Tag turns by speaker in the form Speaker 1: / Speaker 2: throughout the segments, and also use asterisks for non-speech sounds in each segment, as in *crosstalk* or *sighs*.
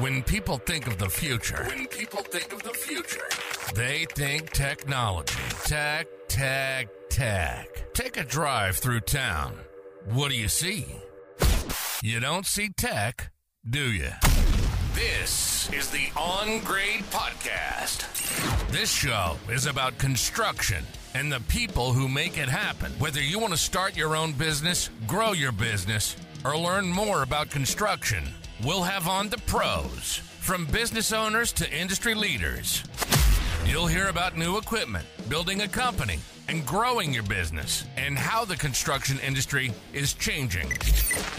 Speaker 1: When people think of the future, when people think of the future, they think technology. Tech, tech, tech. Take a drive through town. What do you see? You don't see tech, do you? This is the On Grade Podcast. This show is about construction and the people who make it happen. Whether you want to start your own business, grow your business, or learn more about construction, we'll have on the pros, from business owners to industry leaders. You'll hear about new equipment, building a company, and growing your business, and how the construction industry is changing.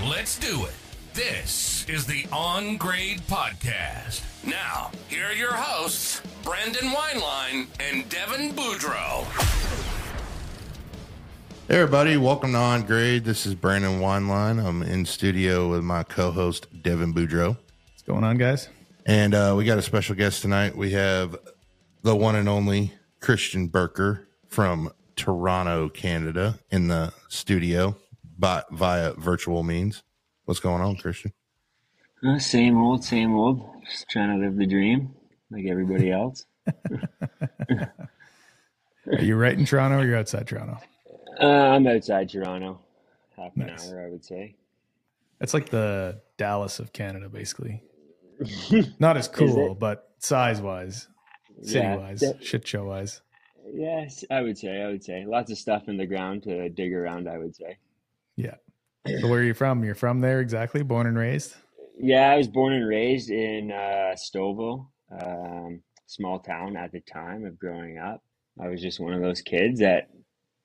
Speaker 1: Let's do it. This is the On Grade Podcast. Now, here are your hosts, Brandon Wineline and Devon Boudreau.
Speaker 2: Hey everybody, welcome to On Grade. This is Brandon Wineline. I'm in studio with my co-host Devon Boudreau,
Speaker 3: What's going on, guys?
Speaker 2: and uh, we got a special guest tonight. We have the one and only Christian Birker from Toronto, Canada, in the studio, but via virtual means. What's going on, Christian?
Speaker 4: Uh, same old, same old. Just trying to live the dream like everybody else. *laughs*
Speaker 3: Are you right in Toronto or you're outside Toronto?
Speaker 4: Uh, I'm outside Toronto, half an
Speaker 3: Nice.
Speaker 4: hour, I would say.
Speaker 3: It's like the Dallas of Canada, basically. *laughs* Not as cool, but size wise, city wise,
Speaker 4: de-
Speaker 3: shit show wise.
Speaker 4: yes, I would say. I would say lots of stuff in the ground to dig around. I would say.
Speaker 3: Yeah. So where are you from? You're from there exactly, born and raised?
Speaker 4: Yeah, I was born and raised in uh, Stouffville, um, small town at the time of growing up. I was just one of those kids that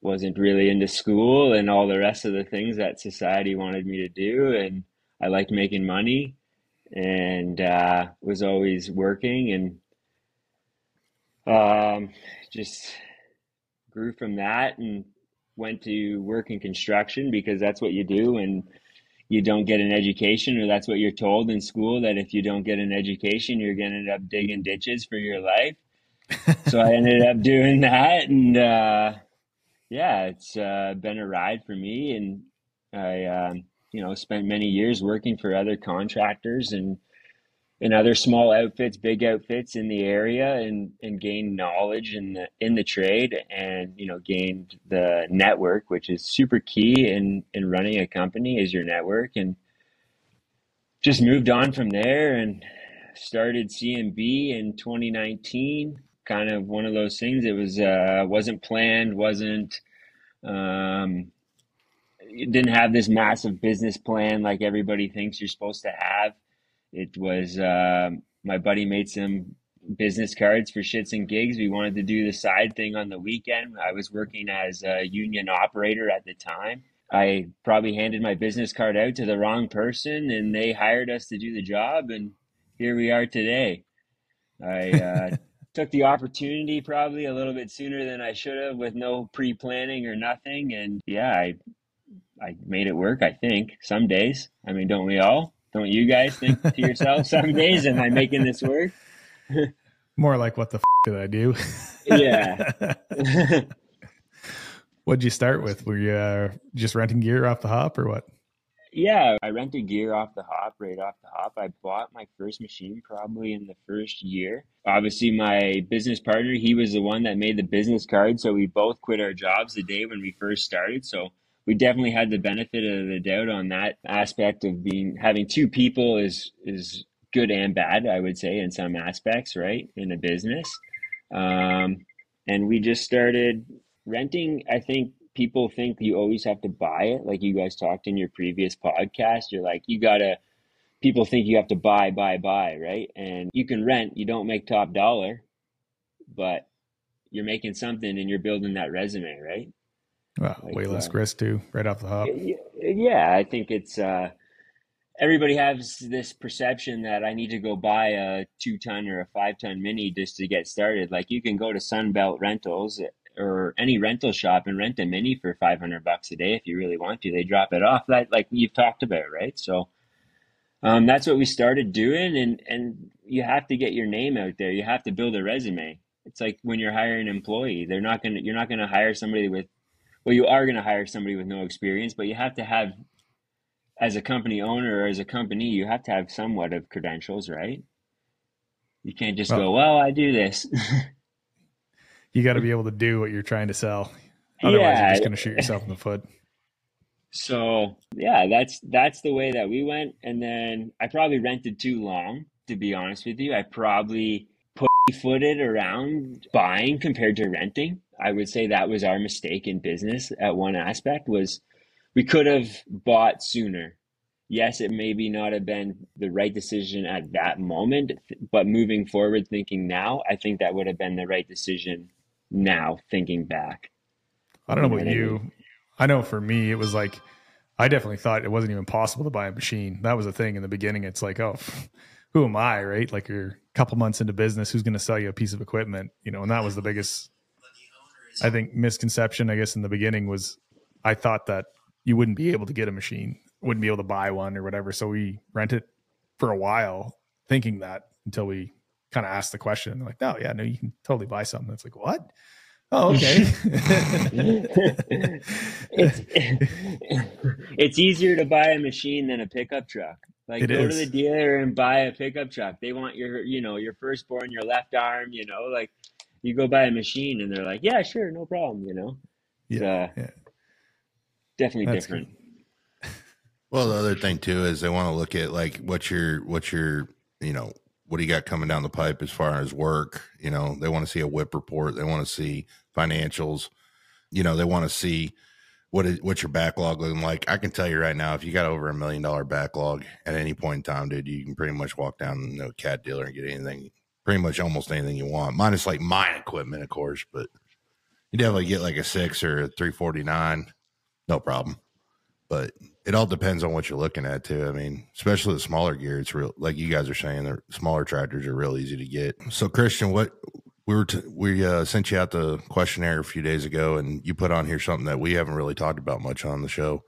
Speaker 4: wasn't really into school and all the rest of the things that society wanted me to do. And I liked making money and uh, was always working and um, just grew from that and went to work in construction because that's what you do. And you don't get an education, or that's what you're told in school that if you don't get an education, you're going to end up digging ditches for your life. *laughs* so I ended up doing that, and uh, yeah, it's uh, been a ride for me. And I, um, you know, spent many years working for other contractors and and other small outfits, big outfits in the area, and and gained knowledge in the in the trade, and you know, gained the network, which is super key in in running a company is your network, and just moved on from there and started CMB in 2019. Kind of one of those things. It was uh, wasn't planned, wasn't um, it didn't have this massive business plan like everybody thinks you're supposed to have. It was um my buddy made some business cards for shits and gigs. We wanted to do the side thing on the weekend. I was working as a union operator at the time. I probably handed my business card out to the wrong person and they hired us to do the job. And here we are today. I uh, *laughs* took the opportunity probably a little bit sooner than I should have with no pre planning or nothing. And yeah, I, I made it work, I think, some days. I mean, don't we all? Don't you guys think to *laughs* yourself some days, am I making this work? *laughs*
Speaker 3: More like what the f- did I do?
Speaker 4: Yeah. *laughs*
Speaker 3: What'd you start with? Were you uh, just renting gear off the hop or what?
Speaker 4: Yeah, I rented gear off the hop, right off the hop. I bought my first machine probably in the first year. Obviously, my business partner, he was the one that made the business card. So we both quit our jobs the day when we first started. So we definitely had the benefit of the doubt on that aspect of being having two people is is good and bad, I would say, in some aspects, right? In a business. Um, and we just started renting. I think people think you always have to buy it. Like you guys talked in your previous podcast, you're like, you gotta, people think you have to buy, buy, buy, right? And you can rent, you don't make top dollar, but you're making something and you're building that resume, right?
Speaker 3: Well,
Speaker 4: Like,
Speaker 3: way less
Speaker 4: uh,
Speaker 3: risk too, right off the hop.
Speaker 4: Yeah, I think it's uh, everybody has this perception that I need to go buy a two ton or a five ton mini just to get started. Like you can go to Sunbelt Rentals or any rental shop and rent a mini for 500 bucks a day if you really want to. They drop it off that like you've talked about, right? So um, that's what we started doing and and you have to get your name out there. You have to build a resume. It's like when you're hiring an employee, they're not going to you're not going to hire somebody with well, you are going to hire somebody with no experience, but you have to have as a company owner or as a company, you have to have somewhat of credentials, right? You can't just
Speaker 3: Well-
Speaker 4: go, well, I do this. *laughs*
Speaker 3: You got to be able to do what you're trying to sell. Otherwise, you're just going to shoot yourself in the foot.
Speaker 4: So yeah, that's that's the way that we went. And then I probably rented too long, to be honest with you. I probably put footed around buying compared to renting. I would say that was our mistake in business at one aspect was we could have bought sooner. Yes, it maybe not have been the right decision at that moment, but moving forward thinking now, I think that would have been the right decision now thinking back.
Speaker 3: I don't know
Speaker 4: You
Speaker 3: about
Speaker 4: know
Speaker 3: you. I know for me, it was like, I definitely thought it wasn't even possible to buy a machine. That was a thing in the beginning. It's like, oh, *laughs* who am I, right? Like you're a couple months into business, who's going to sell you a piece of equipment, you know? And that was the biggest, I think, misconception. I guess in the beginning was, I thought that you wouldn't be able to get a machine, wouldn't be able to buy one or whatever. So we rented for a while, thinking that until we kind of asked the question. They're like, no, yeah, no, you can totally buy something. It's like, what? Oh, *laughs* okay.
Speaker 4: it's it's easier to buy a machine than a pickup truck. Like
Speaker 3: It
Speaker 4: go
Speaker 3: is.
Speaker 4: to the dealer and buy a pickup truck. They want your you know your firstborn, your left arm. You know, like you go buy a machine and they're like, yeah, sure, no problem. You know,
Speaker 3: yeah,
Speaker 4: uh,
Speaker 3: yeah.
Speaker 4: definitely
Speaker 3: That's
Speaker 4: different.
Speaker 2: Well, the other thing too is they want to look at like what your what your you know what do you got coming down the pipe as far as work. You know, they want to see a WIP report. They want to see financials. You know, they want to see what is what's your backlog looking like. I can tell you right now, if you got over a million dollar backlog at any point in time, dude, you can pretty much walk down a cat dealer and get anything, pretty much almost anything you want, minus like mine equipment, of course. But you definitely get like a six or a three forty nine, no problem. But it all depends on what you're looking at too. I mean, especially the smaller gear, it's real. Like you guys are saying, the smaller tractors are real easy to get. So, Christian, what we were t- we uh, sent you out the questionnaire a few days ago, and you put on here something that we haven't really talked about much on the show.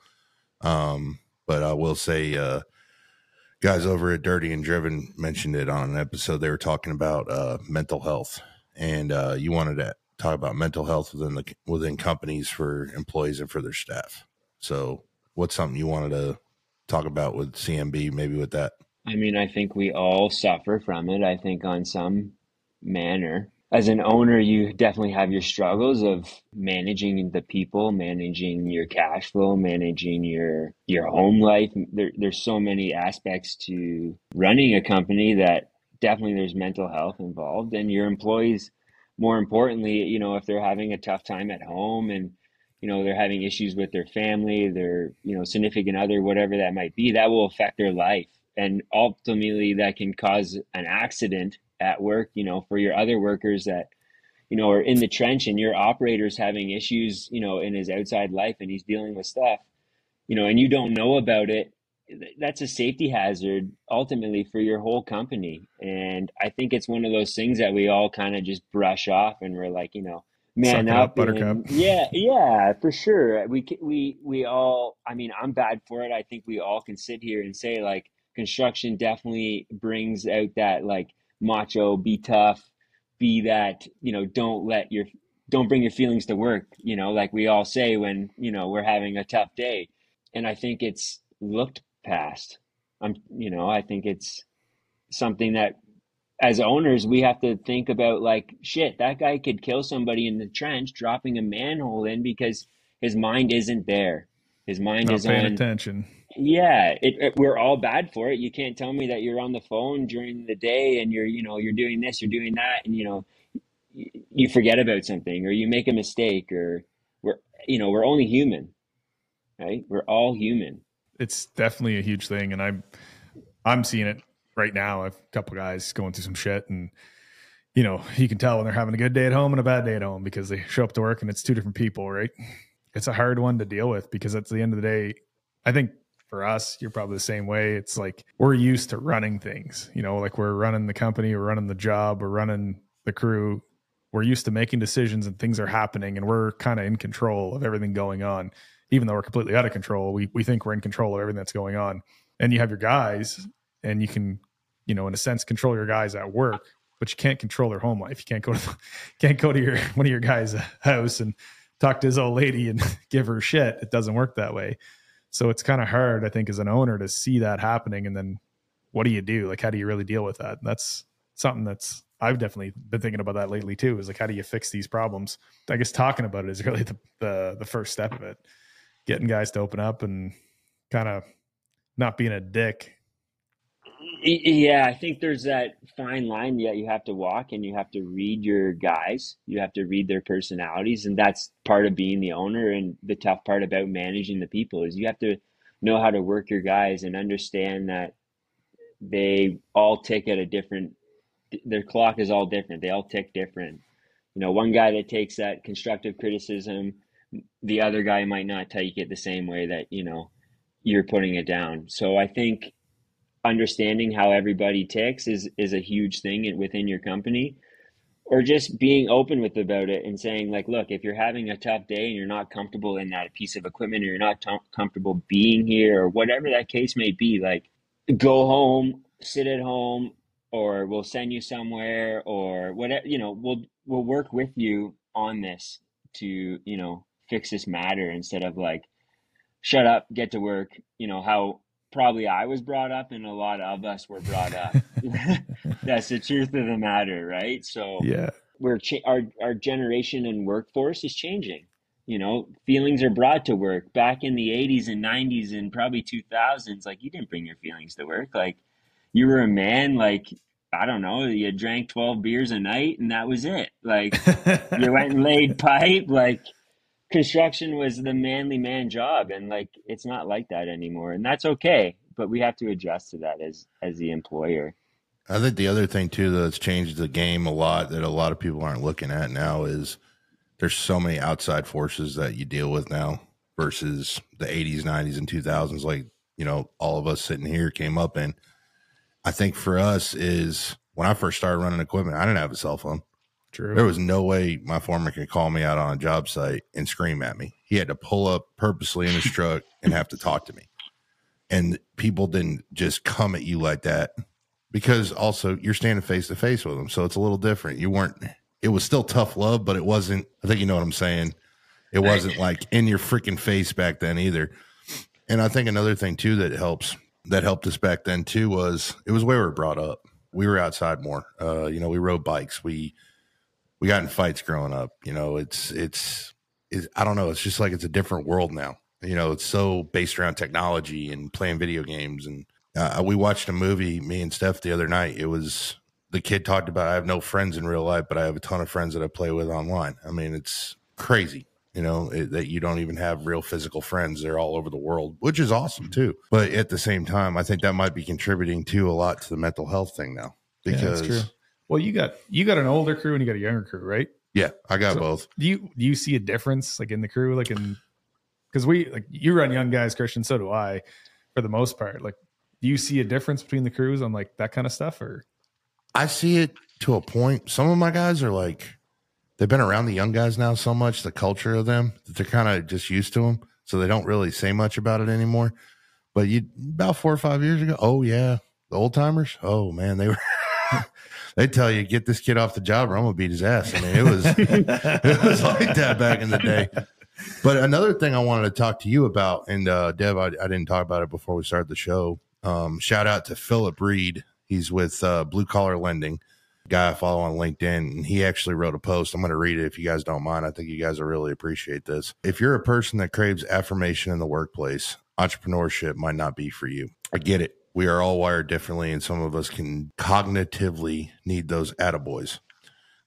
Speaker 2: Um, but I will say, uh, guys over at Dirty and Driven mentioned it on an episode. They were talking about uh, mental health, and uh, you wanted to talk about mental health within the within companies for employees and for their staff. So, what's something you wanted to talk about with CMB? Maybe with that.
Speaker 4: I mean, I think we all suffer from it. I think on some manner. As an owner, you definitely have your struggles of managing the people, managing your cash flow, managing your your home life. There, there's so many aspects to running a company that definitely there's mental health involved, and your employees. More importantly, you know, if they're having a tough time at home and you know they're having issues with their family, their you know significant other, whatever that might be, that will affect their life. And ultimately that can cause an accident at work you know for your other workers that you know are in the trench and your operator's having issues you know in his outside life and he's dealing with stuff you know and you don't know about it that's a safety hazard ultimately for your whole company. And i think it's one of those things that we all kind of just brush off and we're like you know man
Speaker 3: Suck up, buttercup.
Speaker 4: and- yeah *laughs* yeah for sure. We we we all i mean i'm bad for it. I think we all can sit here and say like construction definitely brings out that like macho be tough be that you know don't let your don't bring your feelings to work you know like we all say when you know we're having a tough day. And i think it's looked past. I'm you know i think it's something that as owners we have to think about like shit that guy could kill somebody in the trench dropping a manhole in because his mind isn't there his mind
Speaker 3: Not
Speaker 4: is
Speaker 3: paying
Speaker 4: on
Speaker 3: attention.
Speaker 4: yeah, it, it, we're all bad for it. You can't tell me that you're on the phone during the day and you're, you know, you're doing this, you're doing that, and you know, you, you forget about something or you make a mistake or we're, you know, we're only human, right? We're all human.
Speaker 3: It's definitely a huge thing, and I'm I'm seeing it right now. I've a couple guys going through some shit, and you know you can tell when they're having a good day at home and a bad day at home because they show up to work and it's two different people, right? It's a hard one to deal with because at the end of the day, I think for us, you're probably the same way. It's like we're used to running things, you know, like we're running the company, we're running the job, we're running the crew. We're used to making decisions and things are happening, and we're kind of in control of everything going on even though we're completely out of control, we we think we're in control of everything that's going on. And you have your guys, and you can, you know, in a sense, control your guys at work, but you can't control their home life. You can't go to *laughs* can't go to your *laughs* one of your guys' house and talk to his old lady and *laughs* give her shit. It doesn't work that way. So it's kind of hard, I think, as an owner to see that happening. And then what do you do? Like, how do you really deal with that? That's something that's, I've definitely been thinking about that lately too. Is like, how do you fix these problems? I guess talking about it is really the, the, the first step of it. Getting guys to open up and kind of not being a dick
Speaker 4: yeah, I think there's that fine line that you have to walk and you have to read your guys. You have to read their personalities. And that's part of being the owner. And the tough part about managing the people is you have to know how to work your guys and understand that they all tick at a different, their clock is all different. They all tick different. You know, one guy that takes that constructive criticism, the other guy might not take it the same way that, you know, you're putting it down. So I think understanding how everybody ticks is is a huge thing within your company. Or just being open with about it and saying like look if you're having a tough day and you're not comfortable in that piece of equipment or you're not t- comfortable being here or whatever that case may be like go home sit at home or we'll send you somewhere or whatever you know we'll we'll work with you on this to you know fix this matter instead of like shut up get to work you know how probably I was brought up and a lot of us were brought up. *laughs* *laughs* That's the truth of the matter, right? So
Speaker 3: yeah,
Speaker 4: we're cha- our our generation and workforce is changing. You know, feelings are brought to work. Back in the '80s and '90s and probably 2000s, like you didn't bring your feelings to work. Like you were a man. Like I don't know, you drank 12 beers a night and that was it. Like *laughs* you went and laid pipe. Like construction was the manly man job and like it's not like that anymore and that's okay but we have to adjust to that as as the employer.
Speaker 2: I think the other thing too that's changed the game a lot that a lot of people aren't looking at now is there's so many outside forces that you deal with now versus the 80s 90s and 2000s like you know all of us sitting here came up in i think for us is when i first started running equipment i didn't have a cell phone
Speaker 3: True.
Speaker 2: There was no way my foreman could call me out on a job site and scream at me. He had to pull up purposely in his *laughs* truck and have to talk to me. And people didn't just come at you like that because also you're standing face to face with them. So it's a little different. You weren't, it was still tough love, but it wasn't, I think you know what I'm saying. It wasn't like in your freaking face back then either. And I think another thing too that helps, that helped us back then too was it was where we were brought up. We were outside more. Uh, you know, we rode bikes. We, we got in fights growing up. You know, it's, it's, it's, I don't know. It's just like it's a different world now. You know, it's so based around technology and playing video games. And uh, we watched a movie, me and Steph, the other night. It was the kid talked about I have no friends in real life, but I have a ton of friends that I play with online. I mean, it's crazy, you know, it, that you don't even have real physical friends. They're all over the world, which is awesome too. But at the same time, I think that might be contributing to a lot to the mental health thing now because
Speaker 3: yeah, well, you got you got an older crew and you got a younger crew, right?
Speaker 2: Yeah, I got so both.
Speaker 3: Do you do you see a difference like in the crew, like in because we like you run young guys, Christian, so do I, for the most part. Like, do you see a difference between the crews on like that kind of stuff, or?
Speaker 2: I see it to a point. Some of my guys are like they've been around the young guys now so much, the culture of them that they're kind of just used to them, so they don't really say much about it anymore. But you about four or five years ago, oh yeah, the old timers, oh man, they were *laughs* they tell you get this kid off the job or I'm gonna beat his ass. I mean, it was *laughs* it was like that back in the day. But another thing I wanted to talk to you about, and uh, Dev, I, I didn't talk about it before we started the show. Um, shout out to Philip Reed. He's with uh, Blue Collar Lending, guy I follow on LinkedIn, and he actually wrote a post. I'm going to read it if you guys don't mind. I think you guys will really appreciate this. If you're a person that craves affirmation in the workplace, entrepreneurship might not be for you. I get it we are all wired differently, and some of us can cognitively need those attaboys.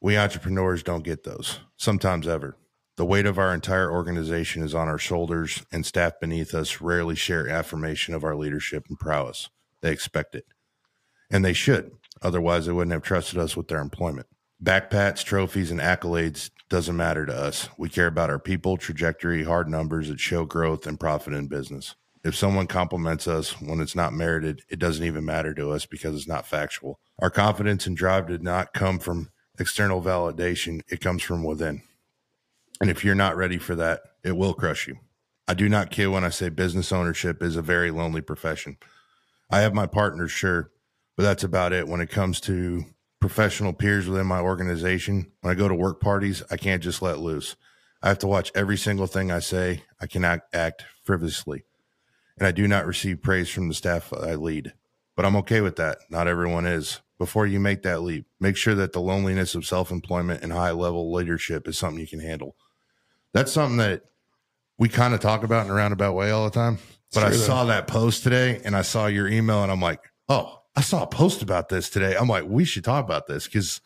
Speaker 2: We entrepreneurs don't get those, sometimes ever. The weight of our entire organization is on our shoulders, and staff beneath us rarely share affirmation of our leadership and prowess. They expect it. And they should, otherwise, they wouldn't have trusted us with their employment. Backpats, trophies, and accolades doesn't matter to us. We care about our people, trajectory, hard numbers that show growth and profit in business. If someone compliments us when it's not merited, it doesn't even matter to us because it's not factual. Our confidence and drive did not come from external validation, it comes from within. And if you're not ready for that, it will crush you. I do not kid when I say business ownership is a very lonely profession. I have my partners, sure, but that's about it. When it comes to professional peers within my organization, when I go to work parties, I can't just let loose. I have to watch every single thing I say. I cannot act frivolously. And I do not receive praise from the staff I lead. But I'm okay with that. Not everyone is. Before you make that leap, make sure that the loneliness of self employment and high level leadership is something you can handle. That's something that we kind of talk about in a roundabout way all the time. But I saw that post today and I saw your email and I'm like, oh, I saw a post about this today. I'm like, we should talk about this because,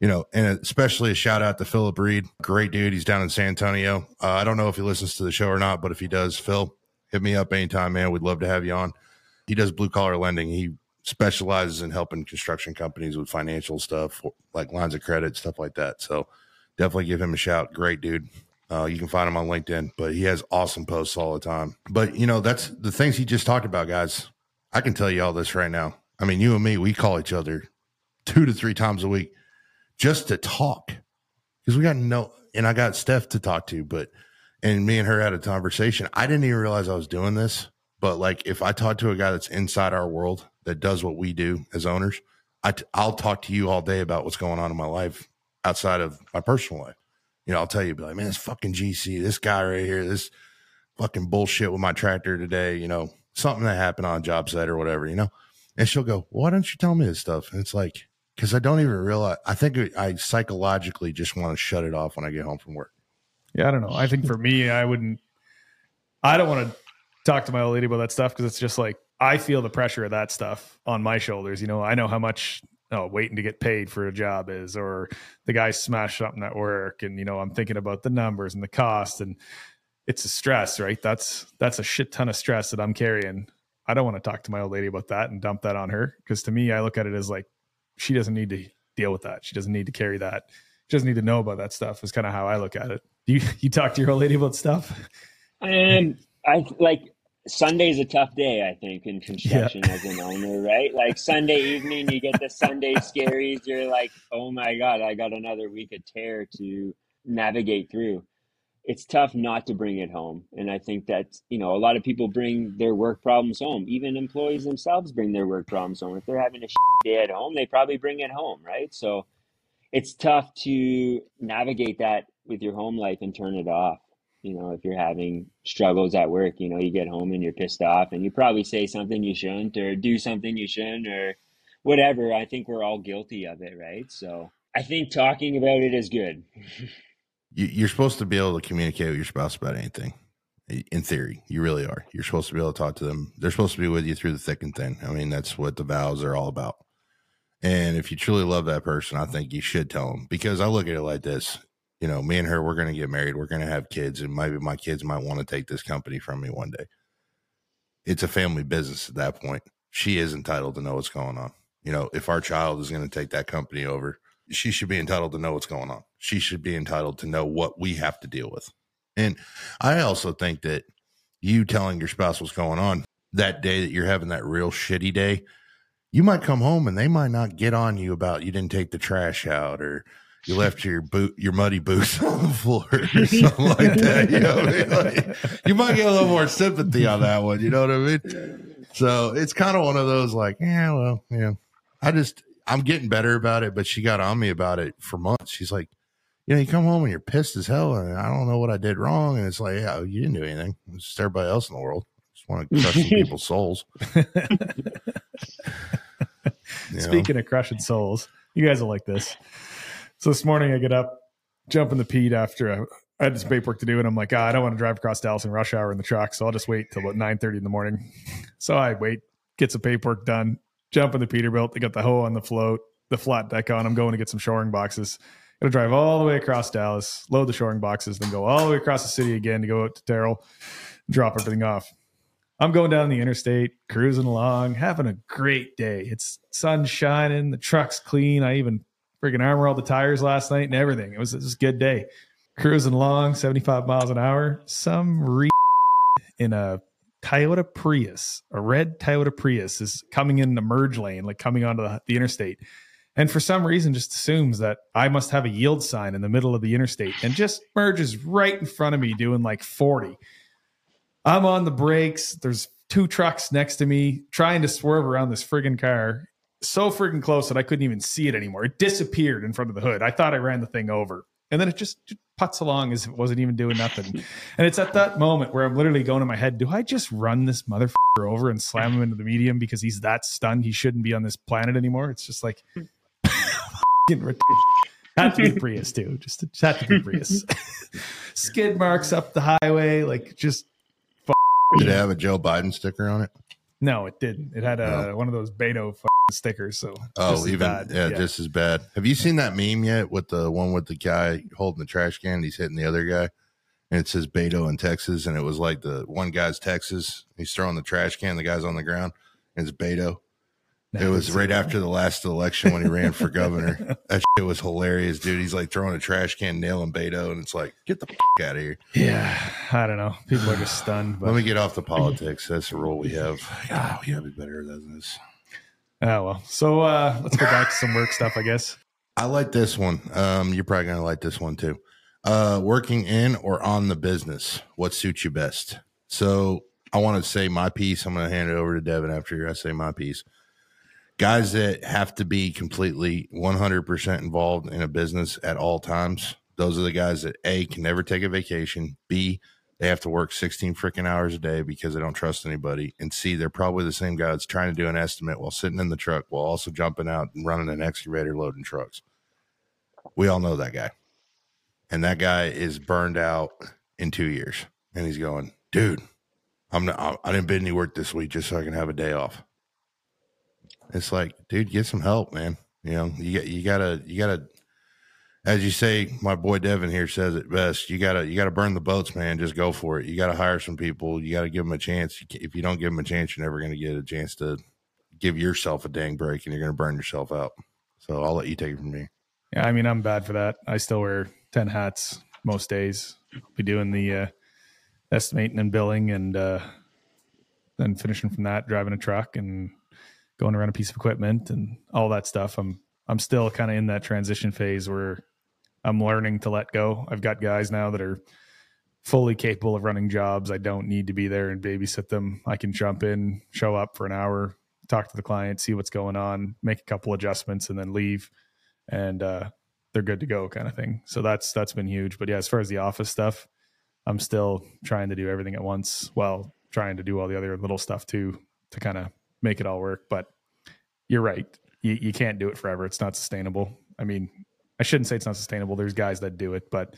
Speaker 2: you know, and especially a shout out to Philip Reed. Great dude. He's down in San Antonio. Uh, I don't know if he listens to the show or not, but if he does, Phil, hit me up anytime, man. We'd love to have you on. He does blue collar lending. He specializes in helping construction companies with financial stuff like lines of credit, stuff like that. So definitely give him a shout. Great dude. Uh, you can find him on LinkedIn, but he has awesome posts all the time. But you know, that's the things he just talked about, guys. I can tell you all this right now. I mean, you and me, we call each other two to three times a week just to talk because we got no, and I got Steph to talk to, but, and me and her had a conversation. I didn't even realize I was doing this, but like if I talk to a guy that's inside our world that does what we do as owners, i t- I'll talk to you all day about what's going on in my life outside of my personal life you know, I'll tell you, be like, man, this fucking GC, this guy right here, this fucking bullshit with my tractor today, you know, something that happened on a job site or whatever, you know. And she'll go, why don't you tell me this stuff? And it's like, because I don't even realize. I think I psychologically just want to shut it off when I get home from work.
Speaker 3: Yeah, I don't know. I think for me, I wouldn't. I don't want to talk to my old lady about that stuff because it's just like I feel the pressure of that stuff on my shoulders. You know, I know how much oh, waiting to get paid for a job is, or the guy smashed something at work, and you know, I'm thinking about the numbers and the cost, and it's a stress, right? That's that's a shit ton of stress that I'm carrying. I don't want to talk to my old lady about that and dump that on her because to me, I look at it as like she doesn't need to deal with that. She doesn't need to carry that. She doesn't need to know about that stuff. Is kind of how I look at it. You you talk to your old lady about stuff?
Speaker 4: Um, I like Sunday's a tough day, I think, in construction yeah. as an owner, right? Like Sunday evening, you get the Sunday scaries. You're like, oh my God, I got another week of tear to navigate through. It's tough not to bring it home. And I think that, you know, a lot of people bring their work problems home. Even employees themselves bring their work problems home. If they're having a day at home, they probably bring it home, right? So it's tough to navigate that with your home life and turn it off you know, if you're having struggles at work, you know, you get home and you're pissed off and you probably say something you shouldn't or do something you shouldn't or whatever. I think we're all guilty of it, right? So I think talking about it is good.
Speaker 2: you're supposed to be able to communicate with your spouse about anything. In theory, you really are. You're supposed to be able to talk to them. They're supposed to be with you through the thick and thin. I mean, that's what the vows are all about. And if you truly love that person, I think you should tell them because I look at it like this you know, me and her, we're going to get married. We're going to have kids, and maybe my kids might want to take this company from me one day. It's a family business at that point. She is entitled to know what's going on. You know, if our child is going to take that company over, she should be entitled to know what's going on. She should be entitled to know what we have to deal with. And I also think that you telling your spouse what's going on that day that you're having that real shitty day, you might come home and they might not get on you about you didn't take the trash out or you left your boot, your muddy boots *laughs* on the floor or something like that. You know, I mean? like, you might get a little more sympathy on that one. You know what I mean? So it's kind of one of those like, yeah, well, yeah. I just, I'm getting better about it, but she got on me about it for months. She's like, you know, you come home and you're pissed as hell, and I don't know what I did wrong. And it's like, yeah, you didn't do anything. It's just everybody else in the world. Just want to crush *laughs* people's souls. *laughs*
Speaker 3: Speaking know? of crushing souls, you guys will like this. So this morning I get up, jump in the Pete after I, had some paperwork to do, and I'm like, oh, I don't want to drive across Dallas in rush hour in the truck, so I'll just wait till about 9:30 in the morning. *laughs* So I wait, get some paperwork done, jump in the Peterbilt. They got the hoe on the float, the flat deck on. I'm going to get some shoring boxes. To drive all the way across Dallas, load the shoring boxes, then go all the way across the city again to go out to Terrell, drop everything off. I'm going down the interstate, cruising along, having a great day. It's sun shining, the truck's clean. I even freaking armor all the tires last night and everything. It was, was a good day. Cruising along, 75 miles an hour. Some re in a Toyota Prius, a red Toyota Prius is coming in the merge lane, like coming onto the, the interstate. And for some reason, just assumes that I must have a yield sign in the middle of the interstate and just merges right in front of me doing like 40. I'm on the brakes. There's two trucks next to me trying to swerve around this friggin' car so freaking close that I couldn't even see it anymore. It disappeared in front of the hood. I thought I ran the thing over. and then it just puts along as if it wasn't even doing nothing. *laughs* and it's at that moment where I'm literally going in my head, do I just run this motherfucker over and slam him into the medium because he's that stunned he shouldn't be on this planet anymore? It's just like hmm. *laughs* *laughs* had to be Prius too. Just, just had to be Prius. Skid marks up the highway, like just.
Speaker 2: Did it have a Joe Biden sticker on it?
Speaker 3: No, it didn't. It had a
Speaker 2: No.
Speaker 3: one of those Beto stickers. So
Speaker 2: Oh, even
Speaker 3: bad.
Speaker 2: yeah, just as bad. Have you seen that meme yet with the one with the guy holding the trash can? and He's hitting the other guy, and it says Beto in Texas, and it was like the one guy's Texas. He's throwing the trash can. The guy's on the ground. And it's Beto. It was right after the last election when he ran for governor. *laughs* That shit was hilarious, dude. He's like throwing a trash can, nailing Beto, and it's like, get the f- out of here.
Speaker 3: Yeah, I don't know. People are just stunned. But
Speaker 2: Let me get off the politics. That's the role we have. God, oh, we gotta be better than this.
Speaker 3: Oh well. So uh, let's go back to some work stuff, I guess.
Speaker 2: I like this one. Um, you're probably gonna like this one too. Uh, working in or on the business, what suits you best? So I want to say my piece. I'm gonna hand it over to Devon after I say my piece. Guys that have to be completely 100% involved in a business at all times. Those are the guys that A can never take a vacation. B they have to work 16 freaking hours a day because they don't trust anybody. And C, they're probably the same guy that's trying to do an estimate while sitting in the truck while also jumping out and running an excavator loading trucks. We all know that guy. And that guy is burned out in two years. And he's going, dude, I'm not, I- I didn't bid any work this week just so I can have a day off. It's like, dude, get some help, man. You know, you got, you gotta, you gotta, as you say, my boy Devon here says it best. You gotta, you gotta burn the boats, man. Just go for it. You gotta hire some people. You gotta give them a chance. If you don't give them a chance, you're never to get a chance to give yourself a dang break and you're to burn yourself out. So I'll let you take it from me.
Speaker 3: Yeah, I mean, I'm bad for that. I still wear 10 hats most days. I'll be doing the uh, estimating and billing and uh, then finishing from that, driving a truck and going around a piece of equipment and all that stuff. I'm I'm still kind of in that transition phase where I'm learning to let go. I've got guys now that are fully capable of running jobs. I don't need to be there and babysit them. I can jump in, show up for an hour, talk to the client, see what's going on, make a couple adjustments and then leave and uh, they're good to go kind of thing. So that's that's been huge. But yeah, as far as the office stuff, I'm still trying to do everything at once while trying to do all the other little stuff too to kind of make it all work. But you're right. You, you can't do it forever. It's not sustainable. I mean, I shouldn't say it's not sustainable. There's guys that do it, but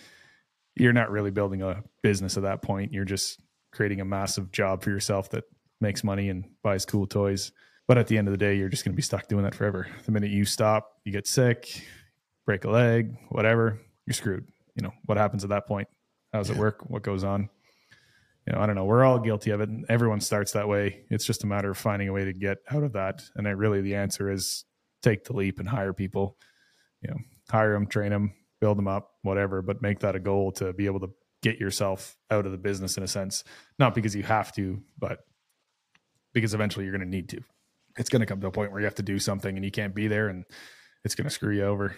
Speaker 3: you're not really building a business at that point. You're just creating a massive job for yourself that makes money and buys cool toys. But at the end of the day, you're just going to be stuck doing that forever. The minute you stop, you get sick, break a leg, whatever, you're screwed. You know, what happens at that point? How does it work? What goes on? You know, I don't know. We're all guilty of it. And everyone starts that way. It's just a matter of finding a way to get out of that. And I really, the answer is take the leap and hire people. You know, hire them, train them, build them up, whatever, but make that a goal to be able to get yourself out of the business in a sense. Not because you have to, but because eventually you're going to need to. It's going to come to a point where you have to do something and you can't be there and it's going to screw you over.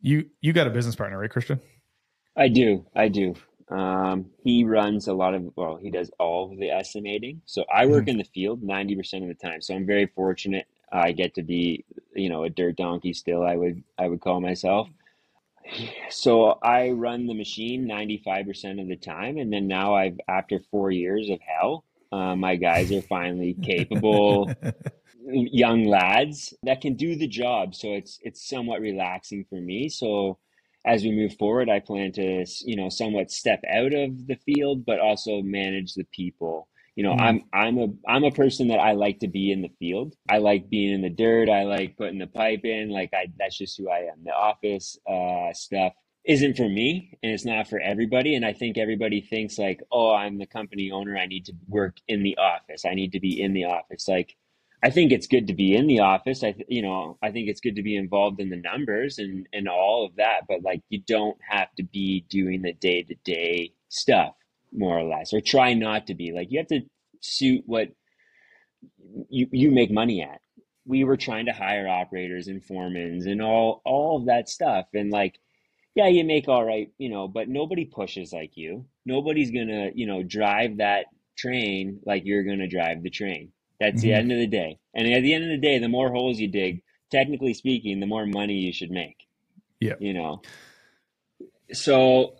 Speaker 3: You you got a business partner, right, Christian?
Speaker 4: I do. I do. Um, he runs a lot of, well, he does all of the estimating. So I work in the field 90% of the time. So I'm very fortunate. I get to be, you know, a dirt donkey still, I would, I would call myself. So I run the machine 95% of the time. And then now I've, after four years of hell, uh, my guys are finally capable *laughs* young lads that can do the job. So it's, it's somewhat relaxing for me. So, as we move forward, I plan to, you know, somewhat step out of the field, but also manage the people. You know,
Speaker 3: Mhm.
Speaker 4: I'm I'm a I'm a person that I like to be in the field. I like being in the dirt. I like putting the pipe in. Like I, that's just who I am. The office uh, stuff isn't for me, and it's not for everybody. And I think everybody thinks like, oh, I'm the company owner. I need to work in the office. I need to be in the office. Like I think it's good to be in the office. I, th- you know, I think it's good to be involved in the numbers and and all of that. But like, you don't have to be doing the day to day stuff, more or less, or try not to be. Like, you have to suit what you you make money at. We were trying to hire operators and foremans and all all of that stuff, and like, yeah, you make all right, you know, but nobody pushes like you. Nobody's gonna, you know, drive that train like you're gonna drive the train. That's the
Speaker 3: Mhm.
Speaker 4: end of the day. And at the end of the day, the more holes you dig, technically speaking, the more money you should make.
Speaker 3: Yeah.
Speaker 4: You know, so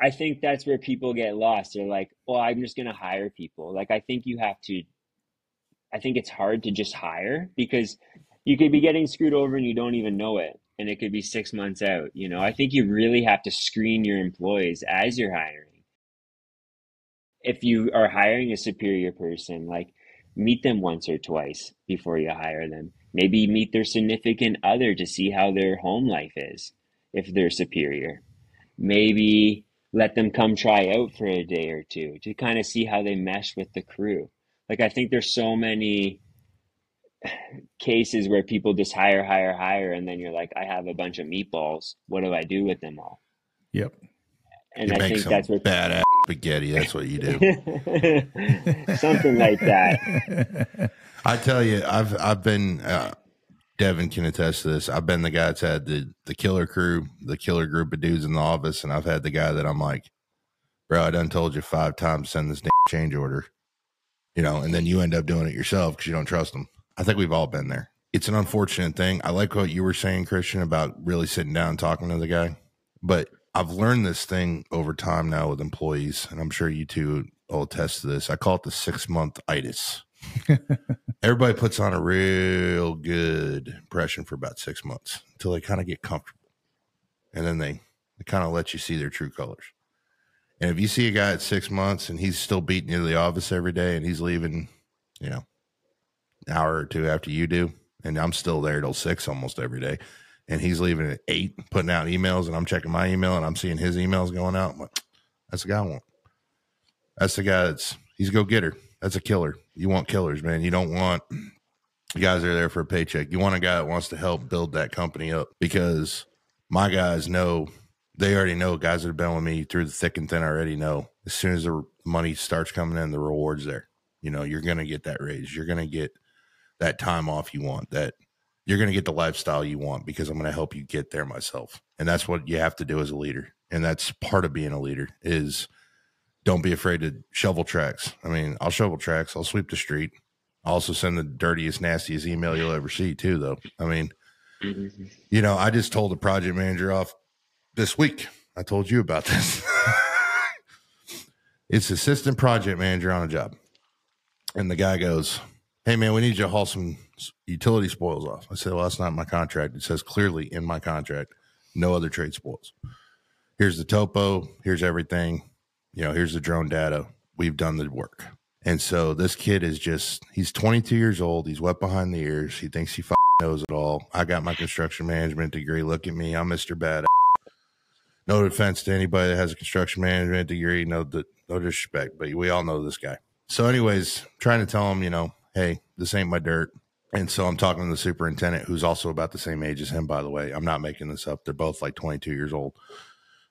Speaker 4: I think that's where people get lost. They're like, well, I'm just going to hire people. Like, I think you have to, I think it's hard to just hire because you could be getting screwed over and you don't even know it. And it could be six months out. You know, I think you really have to screen your employees as you're hiring. If you are hiring a superior person, like meet them once or twice before you hire them. Maybe meet their significant other to see how their home life is if they're superior maybe let them come try out for a day or two to kind of see how they mesh with the crew. Like I think there's so many cases where people just hire, hire, hire, and then you're like, I have a bunch of meatballs. What do I do with them all?
Speaker 3: Yep.
Speaker 2: And you I think that's what badass spaghetti. That's what you do. *laughs*
Speaker 4: Something like that. *laughs*
Speaker 2: I tell you, I've I've been uh, Devon can attest to this. I've been the guy that's had the the killer crew, the killer group of dudes in the office, and I've had the guy that I'm like, bro, I done told you five times send this change order, you know, and then you end up doing it yourself because you don't trust them. I think we've all been there. It's an unfortunate thing. I like what you were saying, Christian, about really sitting down and talking to the guy, but I've learned this thing over time now with employees, and I'm sure you two will attest to this. I call it the six month itis. *laughs* Everybody puts on a real good impression for about six months until they kind of get comfortable. And then they, they kind of let you see their true colors. And if you see a guy at six months and he's still beating you to the office every day and he's leaving, you know, an hour or two after you do, and I'm still there till six almost every day, and he's leaving at eight, putting out emails, and I'm checking my email and I'm seeing his emails going out. I'm Like, that's the guy I want. That's the guy that's he's a go getter. That's a killer. You want killers, man. You don't want guys that are there for a paycheck. You want a guy that wants to help build that company up because my guys know they already know guys that have been with me through the thick and thin already know as soon as the money starts coming in, the rewards there. You know, you're going to get that raise. You're going to get that time off you want, that you're going to get the lifestyle you want because I'm going to help you get there myself. And that's what you have to do as a leader. And that's part of being a leader is – don't be afraid to shovel tracks. I mean, I'll shovel tracks. I'll sweep the street. I'll also send the dirtiest, nastiest email you'll ever see, too, though. I mean, mm-hmm. you know, I just told the project manager off this week. I told you about this. *laughs* it's assistant project manager on a job. And the guy goes, Hey, man, we need you to haul some utility spoils off. I said, Well, that's not my contract. It says clearly in my contract, no other trade spoils. Here's the topo. Here's everything you know, here's the drone data. We've done the work. And so this kid is just, he's 22 years old. He's wet behind the ears. He thinks he knows it all. I got my construction management degree. Look at me. I'm Mr. Bad. No defense to anybody that has a construction management degree. No, no disrespect, but we all know this guy. So, anyways, trying to tell him, you know, hey, this ain't my dirt. And so I'm talking to the superintendent, who's also about the same age as him, by the way. I'm not making this up. They're both like 22 years old.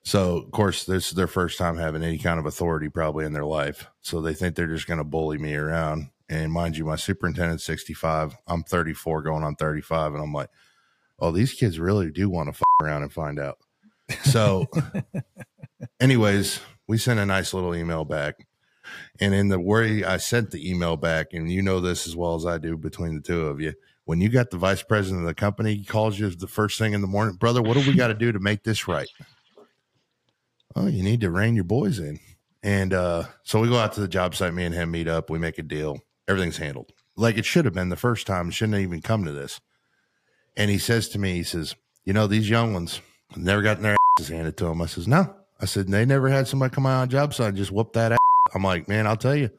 Speaker 2: So, of course, this is their first time having any kind of authority probably in their life. So they think they're just going to bully me around. And mind you, my superintendent's 65. I'm 34 going on 35. And I'm like, oh, these kids really do want to fuck around and find out. So, *laughs* anyways, we sent a nice little email back. And in the way I sent the email back, and you know this as well as I do between the two of you, when you got the vice president of the company he calls you the first thing in the morning, brother, what do we got to do to make this right? Oh, you need to rein your boys in. And uh, so we go out to the job site, me and him meet up, we make a deal. Everything's handled like it should have been the first time. Shouldn't have even come to this. And he says to me, he says, You know, these young ones never gotten their asses handed to them. I says, No. I said, They never had somebody come out on a job site and just whoop that ass. I'm like, Man, I'll tell you,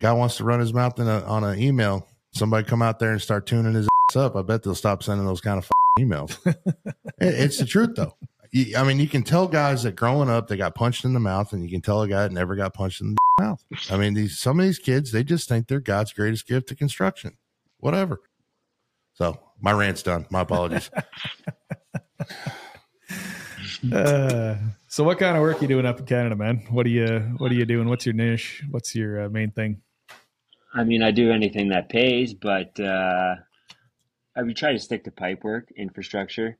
Speaker 2: guy wants to run his mouth in a, on an email. Somebody come out there and start tuning his ass up. I bet they'll stop sending those kind of emails. *laughs* it's the truth, though. I mean, you can tell guys that growing up they got punched in the mouth, and you can tell a guy that never got punched in the *laughs* mouth. I mean, these some of these kids they just think they're God's greatest gift to construction, whatever. So my rant's done. My apologies. *laughs*
Speaker 3: uh, so what kind of work are you doing up in Canada, man? What are you What are you doing? What's your niche? What's your uh, main thing?
Speaker 4: I mean, I do anything that pays, but uh, I would try to stick to pipe work, infrastructure.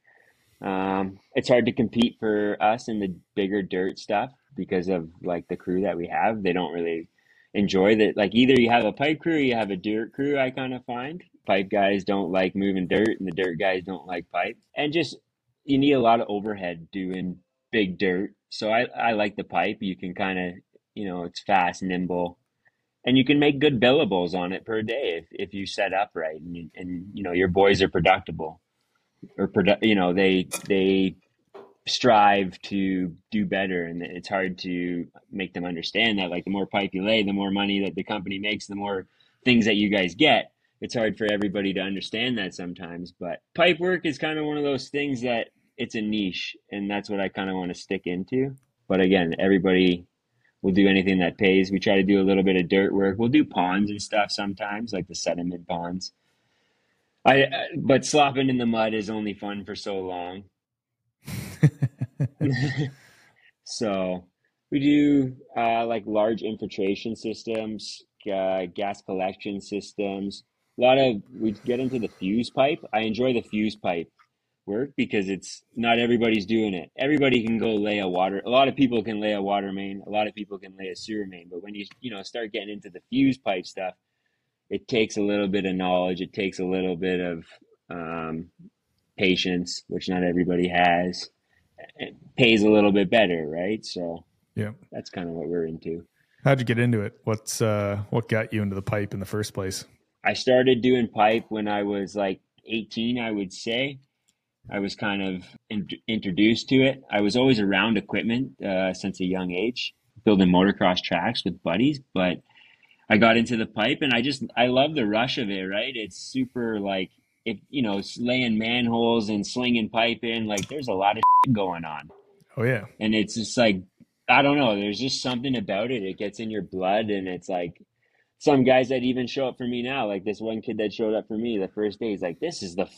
Speaker 4: Um, it's hard to compete for us in the bigger dirt stuff because of like the crew that we have. They don't really enjoy that. Like either you have a pipe crew, you have a dirt crew. I kind of find pipe guys don't like moving dirt, and the dirt guys don't like pipe. And just you need a lot of overhead doing big dirt. So I, I like the pipe. You can kind of, you know, it's fast, nimble, and you can make good billables on it per day if, if you set up right and, you, and you know your boys are productible or produ- you know they they strive to do better and it's hard to make them understand that like the more pipe you lay the more money that the company makes the more things that you guys get. It's hard for everybody to understand that sometimes but pipe work is kind of one of those things that it's a niche and that's what i kind of want to stick into. But again everybody will do anything that pays. We try to do a little bit of dirt work. We'll do ponds and stuff sometimes like the sediment ponds i but slopping in the mud is only fun for so long *laughs* *laughs* so we do uh, like large infiltration systems, uh, gas collection systems. A lot of we get into the fuse pipe. I enjoy the fuse pipe work because it's not everybody's doing it. Everybody can go lay a water. A lot of people can lay a water main. A lot of people can lay a sewer main. But when you you know start getting into the fuse pipe stuff, it takes a little bit of knowledge. It takes a little bit of um, patience, which not everybody has it pays a little bit better, right? So
Speaker 3: yeah,
Speaker 4: that's kind of what we're into.
Speaker 3: How'd you get into it? What's uh, what got you into the pipe in the first place?
Speaker 4: I started doing pipe when I was like 18, I would say. I was kind of in- introduced to it. I was always around equipment uh, since a young age, building motocross tracks with buddies. But I got into the pipe, and I just I love the rush of it. Right? It's super like if you know laying manholes and slinging pipe in. Like there's a lot of going on.
Speaker 3: Oh yeah.
Speaker 4: And it's just like I don't know. There's just something about it. It gets in your blood, and it's like some guys that even show up for me now. Like this one kid that showed up for me the first day. He's like, "This is the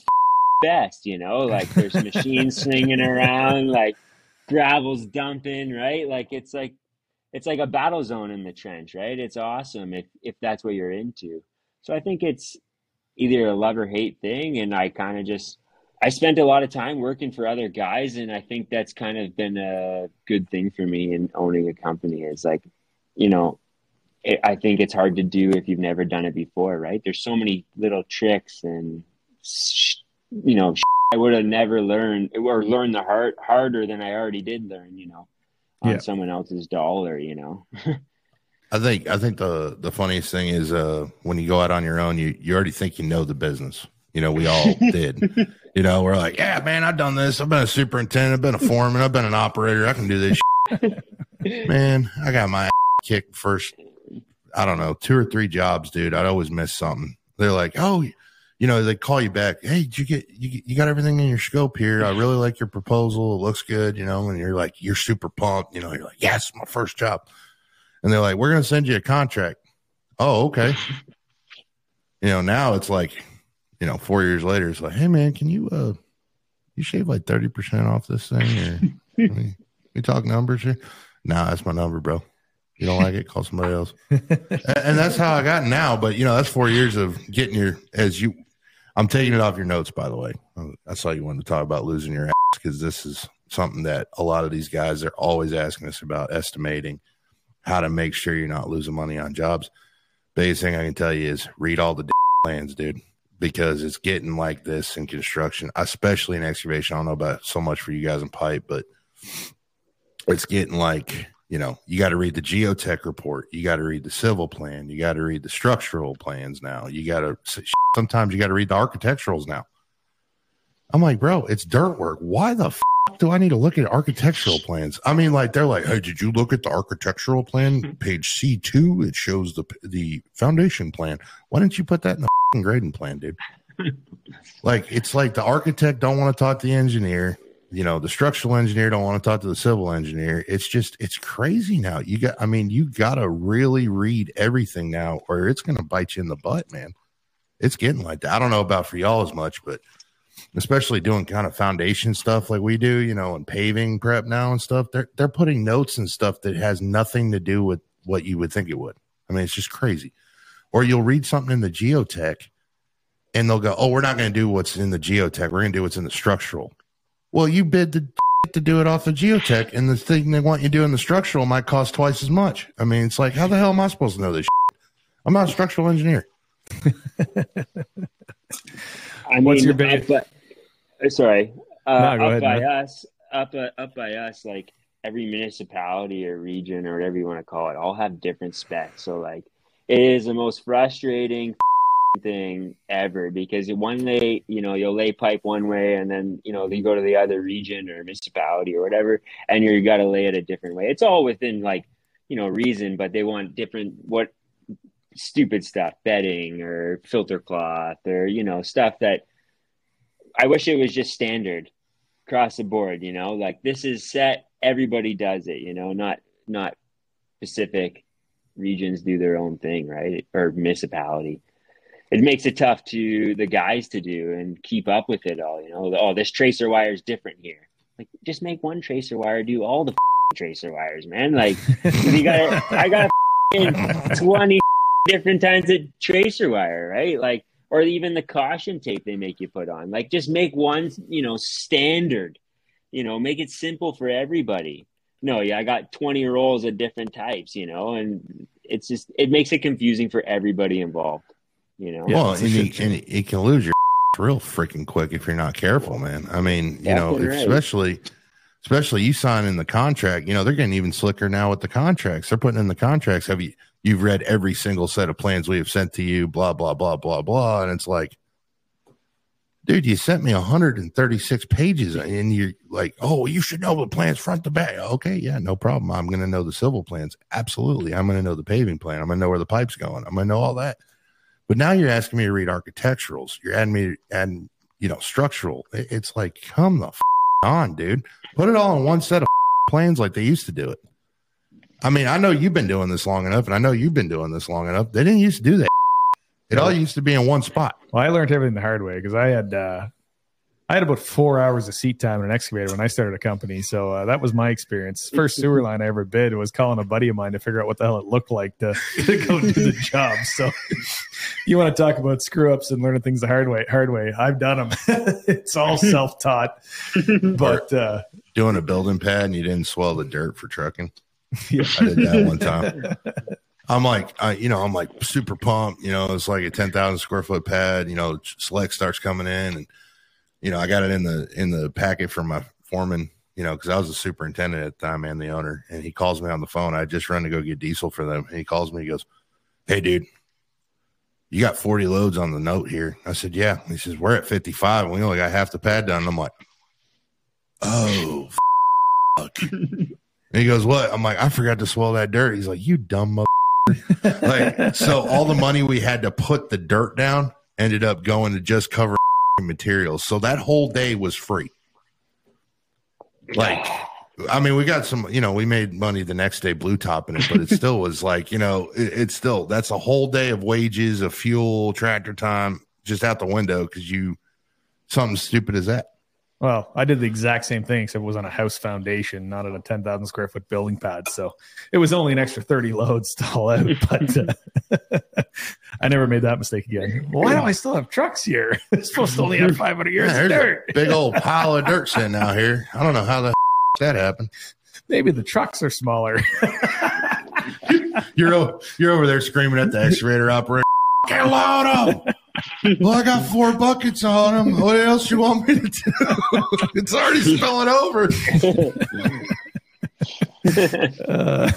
Speaker 4: best," you know. Like there's *laughs* machines swinging around, like gravel's dumping, right? Like it's like it's like a battle zone in the trench, right? It's awesome if if that's what you're into. So I think it's either a love or hate thing, and I kind of just I spent a lot of time working for other guys, and I think that's kind of been a good thing for me in owning a company. Is like, you know, it, I think it's hard to do if you've never done it before, right? There's so many little tricks and, you know, I would have never learned or learned the hard harder than I already did learn, you know, on yeah. someone else's dollar, you know. *laughs*
Speaker 2: I think I think the the funniest thing is uh when you go out on your own, you you already think you know the business. You know, we all *laughs* did. You know, we're like, yeah, man, I've done this. I've been a superintendent. I've been a foreman. I've been an operator. I can do this. *laughs* man, I got my kicked first. I don't know, two or three jobs, dude. I'd always miss something. They're like, oh, you know, they call you back. Hey, did you get you, you got everything in your scope here? I really like your proposal. It looks good, you know. And you're like, you're super pumped. You know, you're like, yes, my first job. And they're like, we're gonna send you a contract. Oh, okay. You know, now it's like you know, four years later, it's like, hey man, can you uh you shave like thirty percent off this thing, or *laughs* we, we talk numbers here? Nah, that's my number, bro. You don't like it, call somebody else. *laughs* and that's how I got now. But you know, that's four years of getting your as you. I'm taking it off your notes, by the way. I saw you wanted to talk about losing your ass because this is something that a lot of these guys are always asking us about estimating how to make sure you're not losing money on jobs. Biggest thing I can tell you is read all the plans, dude because it's getting like this in construction, especially in excavation. I don't know about so much for you guys in pipe, but it's getting like, you know, you got to read the geotech report. You got to read the civil plan. You got to read the structural plans now. You got to, sometimes you got to read the architecturals now. I'm like, bro, it's dirt work. Why the f- do I need to look at architectural plans? I mean, like they're like, hey, did you look at the architectural plan, mm-hmm. page C two? It shows the the foundation plan. Why didn't you put that in the grading plan, dude. *laughs* like it's like the architect don't want to talk to the engineer. You know, the structural engineer don't want to talk to the civil engineer. It's just it's crazy now. You got I mean, you gotta really read everything now, or it's gonna bite you in the butt, man. It's getting like that. I don't know about for y'all as much, but especially doing kind of foundation stuff like we do, you know, and paving prep now and stuff, they're they're putting notes and stuff that has nothing to do with what you would think it would. I mean, it's just crazy. Or you'll read something in the geotech and they'll go, Oh, we're not going to do what's in the geotech. We're going to do what's in the structural. Well, you bid the *laughs* to do it off the geotech, and the thing they want you to do in the structural might cost twice as much. I mean, it's like, how the hell am I supposed to know this? I'm not a structural engineer. *laughs*
Speaker 4: I mean, What's your big... Uh, but, uh, sorry, uh, no, ahead, by man. us, up uh, up by us, like every municipality or region or whatever you want to call it, all have different specs. So like, it is the most frustrating thing ever because one day you know you'll lay pipe one way and then you know you go to the other region or municipality or whatever and you got to lay it a different way. It's all within like you know reason but they want different what stupid stuff bedding or filter cloth or you know stuff that i wish it was just standard across the board you know? Like this is set everybody does it you know? Not not specific regions do their own thing right? Or municipality it makes it tough to the guys to do and keep up with it all. You know, oh, this tracer wire is different here. Like, just make one tracer wire do all the *laughs* tracer wires, man. Like, you got, I got *laughs* twenty *laughs* different kinds of tracer wire, right? Like, or even the caution tape they make you put on. Like, just make one, you know, standard. You know, make it simple for everybody. No, yeah, I got twenty rolls of different types. You know, and it's just it makes it confusing for everybody involved. You know,
Speaker 2: well, and, it, and you can lose your *laughs* real freaking quick if you're not careful, man. I mean, you know, right. especially especially you sign in the contract. You know, they're getting even slicker now with the contracts. They're putting in the contracts. Have you you've read every single set of plans we have sent to you? Blah blah blah blah blah, and it's like. Dude, you sent me 136 pages and you're like, oh, you should know the plans front to back. Okay, yeah, no problem. I'm going to know the civil plans. Absolutely. I'm going to know the paving plan. I'm going to know where the pipe's going. I'm going to know all that. But now you're asking me to read architecturals. You're adding me and you know structural. It's like come the f- on, dude. Put it all in one set of plans like they used to do it. I mean, I know you've been doing this long enough, and I know you've been doing this long enough. They didn't used to do that. It all used to be in one spot.
Speaker 3: Well, I learned everything the hard way because I had uh, I had about four hours of seat time in an excavator when I started a company. So uh, that was my experience. First sewer line I ever bid was calling a buddy of mine to figure out what the hell it looked like to, *laughs* to go do the job. So *laughs* you want to talk about screw ups and learning things the hard way, hard way. I've done them. *laughs* it's all self taught, but uh,
Speaker 2: doing a building pad and you didn't swell the dirt for trucking. Yeah. I did that one time. I'm like, I, you know, I'm like super pumped. You know, it's like a 10,000 square foot pad. You know, select starts coming in and you know, I got it in the in the packet from my foreman, you know, because I was the superintendent at the time and the owner. And he calls me on the phone. I just run to go get diesel for them. And he calls me, he goes, Hey dude, you got 40 loads on the note here. I said, Yeah. He says, We're at 55 and we only got half the pad done. And I'm like, Oh fuck. *laughs* and he goes, What? I'm like, I forgot to swell that dirt. He's like, You dumb mother. like so all the money we had to put the dirt down ended up going to just cover materials. So that whole day was free. Like, I mean, we got some, you know, we made money the next day blue topping it, but it *laughs* still was like, you know, it, it's still, that's a whole day of wages, of fuel, tractor time, just out the window because you, something stupid as that.
Speaker 3: Well, I did the exact same thing, except it was on a house foundation, not on a 10,000 square foot building pad. So it was only an extra 30 loads to haul out. *laughs* But uh, *laughs* I never made that mistake again. Why do I still have trucks here? *laughs* it's supposed to only have 500 years yeah, of dirt.
Speaker 2: big old pile of dirt sitting out here. I don't know how the that happened.
Speaker 3: Maybe the trucks are smaller.
Speaker 2: you're, you're over there screaming at the excavator operator. Get load them well, I got four buckets on them. What else you want me to do? *laughs* it's already spilling over.
Speaker 4: uh,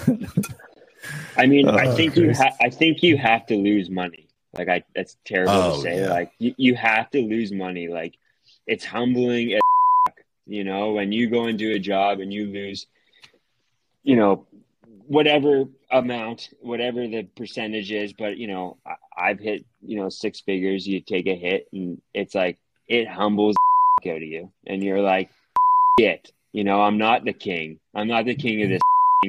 Speaker 4: I mean, oh, I think Christ. you ha- I think you have to lose money. Like I, that's terrible oh, to say. Yeah. Like you, you have to lose money. Like it's humbling. As you know, when you go and do a job and you lose, you know, whatever amount, whatever the percentage is. But you know, I've hit you know six figures. You take a hit, and it's like it humbles *laughs* out of you, and you're like, *laughs* "Shit, you know, I'm not the king. I'm not the king of this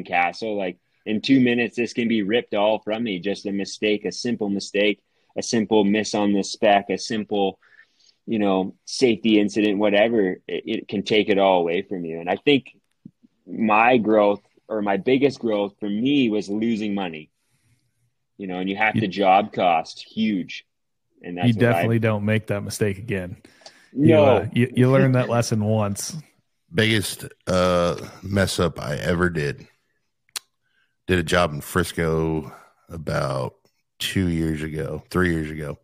Speaker 4: *laughs* castle. Like in two minutes, this can be ripped all from me. Just a mistake, a simple mistake, a simple miss on the spec, a simple." you know safety incident whatever it, it can take it all away from you and i think my growth or my biggest growth for me was losing money. You know, and you have to job cost huge.
Speaker 3: And that's you definitely I, don't make that mistake again. No, you, uh, you, you learn that lesson once.
Speaker 2: Biggest uh, mess up I ever did. Did a job in Frisco about two years ago, three years ago.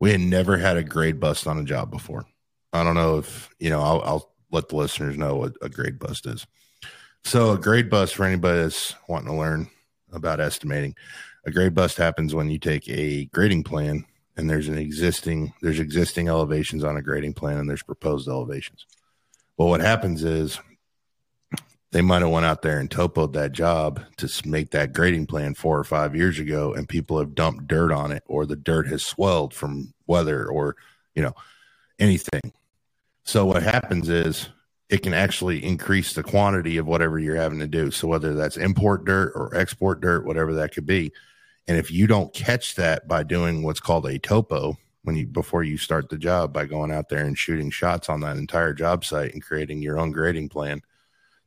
Speaker 2: We had never had a grade bust on a job before. I don't know if you know. I'll, I'll let the listeners know what a grade bust is. So, a grade bust for anybody that's wanting to learn about estimating, a grade bust happens when you take a grading plan and there's an existing there's existing elevations on a grading plan and there's proposed elevations. Well, what happens is they might have went out there and topoed that job to make that grading plan four or five years ago and people have dumped dirt on it or the dirt has swelled from weather or you know anything so what happens is it can actually increase the quantity of whatever you're having to do so whether that's import dirt or export dirt whatever that could be and if you don't catch that by doing what's called a topo when you before you start the job by going out there and shooting shots on that entire job site and creating your own grading plan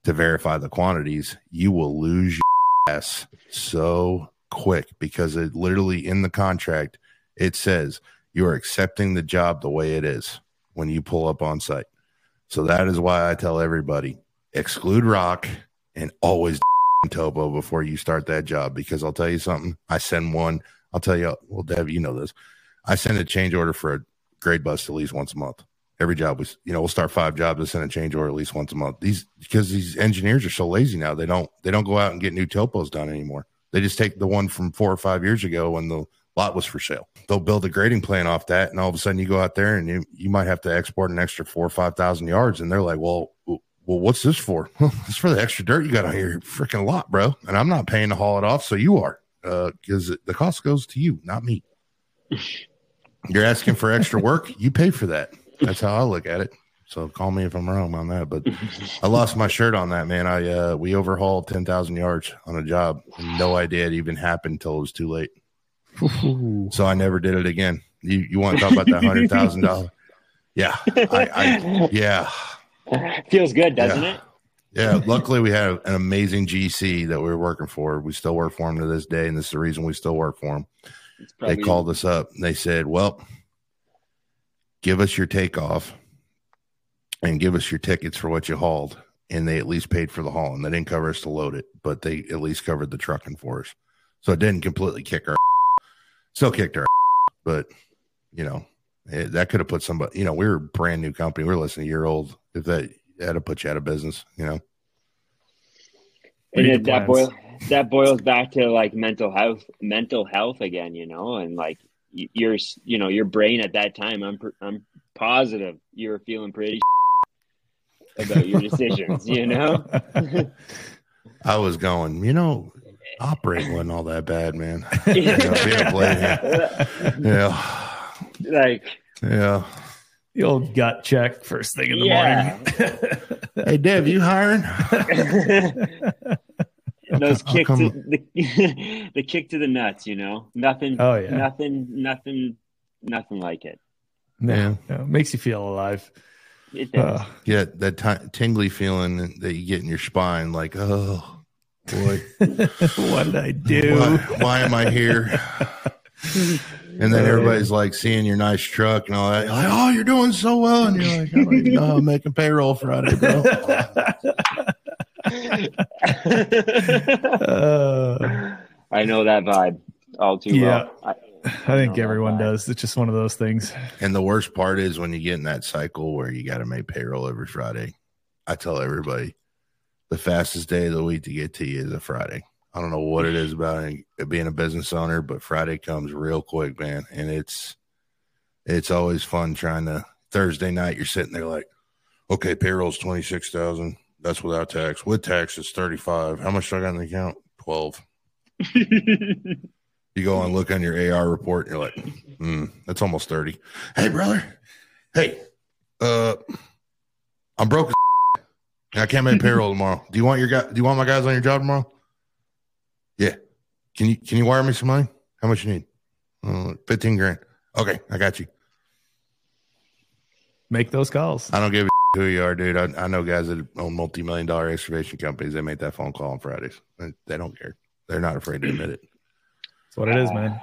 Speaker 2: to verify the quantities, you will lose your *laughs* ass so quick because it literally in the contract it says you are accepting the job the way it is when you pull up on site. So that is why I tell everybody exclude rock and always topo before you start that job because I'll tell you something. I send one. I'll tell you. Well, Dev, you know this. I send a change order for a grade bust at least once a month every job was you know we'll start five jobs and send a change order at least once a month these because these engineers are so lazy now they don't they don't go out and get new topos done anymore they just take the one from four or five years ago when the lot was for sale they'll build a grading plan off that and all of a sudden you go out there and you, you might have to export an extra four or five thousand yards and they're like well well what's this for *laughs* it's for the extra dirt you got on your freaking lot bro and i'm not paying to haul it off so you are because uh, the cost goes to you not me *laughs* you're asking for extra work you pay for that that's how I look at it. So call me if I'm wrong on that. But *laughs* I lost my shirt on that, man. I uh we overhauled ten thousand yards on a job. No idea it even happened until it was too late. so I never did it again. You you want to talk about that hundred thousand dollar? Yeah. I, I, yeah. *laughs*
Speaker 4: Feels good, doesn't
Speaker 2: yeah.
Speaker 4: it?
Speaker 2: Yeah. Luckily we had an amazing GC that we were working for. We still work for him to this day, and this is the reason we still work for him. Probably- they called us up. and They said, Well, give us your takeoff and give us your tickets for what you hauled. And they at least paid for the haul and they didn't cover us to load it, but they at least covered the trucking for us. So it didn't completely kick our, *laughs* still kicked our, *laughs* but you know, it, that could have put somebody, you know, we were a brand new company. We are less than a year old. If that had to put you out of business, you know.
Speaker 4: And that boils that boils back to like mental health, mental health again, you know, and like your you know your brain at that time i'm i'm positive you were feeling pretty *laughs* about your decisions you know *laughs*
Speaker 2: i was going you know operating wasn't all that bad man *laughs* yeah. yeah
Speaker 4: like
Speaker 2: yeah.
Speaker 3: the old gut check first thing in the yeah.
Speaker 2: morning *laughs* hey dev you hiring? *laughs*
Speaker 4: Those kicks to, *laughs* the, the kick to the nuts you know? Nothing oh yeah. nothing nothing nothing like it.
Speaker 3: Yeah, yeah. it makes you feel alive.
Speaker 2: It does. Uh, yeah that t- tingly feeling that you get in your spine like oh boy.
Speaker 3: What did i do?
Speaker 2: Why, why am i here *laughs* and then everybody's like seeing your nice truck and all that. Like, oh, you're doing so well. And you're like, oh, you know, I'm making payroll Friday, bro
Speaker 4: uh, *laughs* I know that vibe all too yeah. well. I,
Speaker 3: I think everyone does. It's just one of those things.
Speaker 2: And the worst part is when you get in that cycle where you got to make payroll every Friday. I tell everybody the fastest day of the week to get to you is a Friday. I don't know what it is about being a business owner, but Friday comes real quick, man. And it's it's always fun trying to Thursday night you're sitting there like, okay, payroll's twenty six thousand. That's without tax. With tax, it's 35. How much do I got in the account? 12. *laughs* you go and look on your AR report, and you're like, hmm, that's almost 30. Hey, brother. Hey, uh, I'm broke. *laughs* I can't make payroll tomorrow. Do you want your guy? Do you want my guys on your job tomorrow? Yeah. Can you can you wire me some money? How much you need? Uh, Fifteen grand. Okay, I got you.
Speaker 3: Make those calls.
Speaker 2: I don't give a who you are, dude. I, I know guys that own multi million dollar excavation companies. They make that phone call on Fridays. They don't care. They're not afraid to admit it.
Speaker 3: That's what it is, man.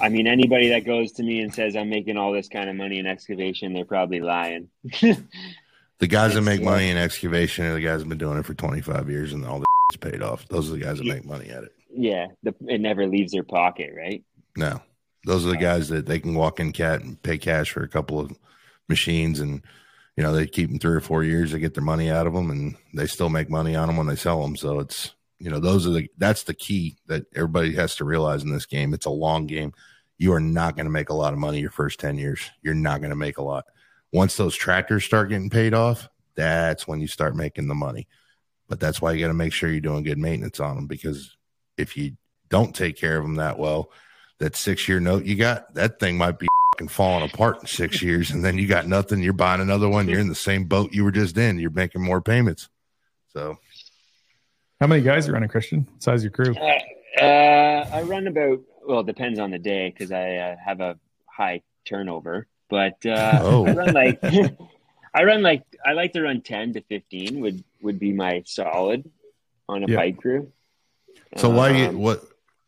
Speaker 4: I mean, anybody that goes to me and says I'm making all this kind of money in excavation, they're probably lying. *laughs*
Speaker 2: the guys that make money in excavation are the guys that have been doing it for 25 years and all the paid off. Those are the guys that make money at it.
Speaker 4: Yeah, the, it never leaves their pocket, right?
Speaker 2: No, those are the guys that they can walk in cat and pay cash for a couple of machines and you know, they keep them three or four years, they get their money out of them, and they still make money on them when they sell them. So it's you know, those are the that's the key that everybody has to realize in this game. It's a long game. You are not going to make a lot of money your first 10 years. You're not going to make a lot. Once those tractors start getting paid off, that's when you start making the money. But that's why you got to make sure you're doing good maintenance on them because if you don't take care of them that well, that six year note you got, that thing might be falling apart in six *laughs* years. And then you got nothing. You're buying another one. You're in the same boat you were just in. You're making more payments. So
Speaker 3: how many guys are running, Christian? Size your crew?
Speaker 4: Uh, uh, I run about, well, it depends on the day because I uh, have a high turnover. But uh, oh. I run like, *laughs* I run like, I like to run 10 to 15 would, would be my solid on a yep. pipe crew.
Speaker 2: So um, why, you, what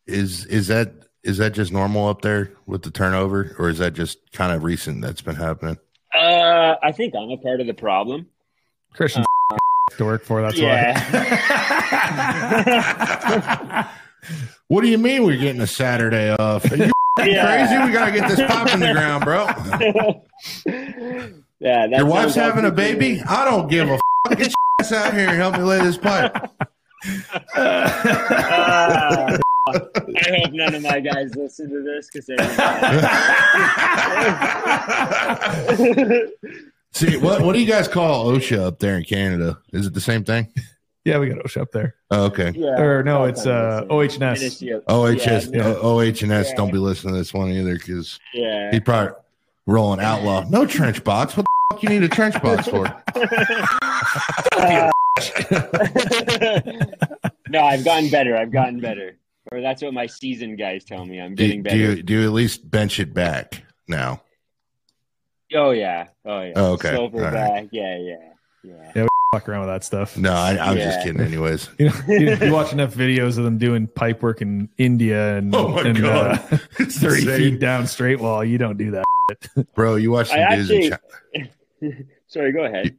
Speaker 2: is, is that, is that just normal up there with the turnover or is that just kind of recent that's been happening?
Speaker 4: Uh, I think I'm a part of the problem.
Speaker 3: Christian to work for. That's yeah.
Speaker 2: why. *laughs* what do you mean we're getting a Saturday off? Are you *laughs* yeah. crazy? We gotta get this pop in the ground, bro. *laughs*
Speaker 4: yeah,
Speaker 2: your wife's having a baby. I don't give a. F- get your ass out here and help me lay this pipe.
Speaker 4: Uh, I hope none of my guys listen to this because they.
Speaker 2: See what what do you guys call OSHA up there in Canada? Is it the same thing?
Speaker 3: Yeah, we got OSHA up there.
Speaker 2: Oh, okay.
Speaker 3: Yeah, or no, it's uh, OHS.
Speaker 2: OHS. Yeah. OHS. Yeah. Don't be listening to this one either because
Speaker 4: yeah.
Speaker 2: he probably rolling outlaw. No trench box. What the fuck you need a trench box for? *laughs* *laughs* *laughs*
Speaker 4: no, I've gotten better. I've gotten better. Or that's what my season guys tell me. I'm getting
Speaker 2: do,
Speaker 4: better.
Speaker 2: Do you, do you at least bench it back now?
Speaker 4: Oh yeah. Oh yeah.
Speaker 2: Oh, okay.
Speaker 4: Silver All back. Right. Yeah, yeah, yeah.
Speaker 3: Yeah, we fuck around with that stuff.
Speaker 2: No, I, I was yeah. just kidding. Anyways, *laughs*
Speaker 3: you, know, you, you, watch enough videos of them doing pipe work in India and,
Speaker 2: oh my
Speaker 3: and
Speaker 2: God. *laughs* Uh,
Speaker 3: thirty insane. feet down straight wall. You don't do that,
Speaker 2: bro. You watch some I dudes actually,
Speaker 4: in China. Sorry, go ahead.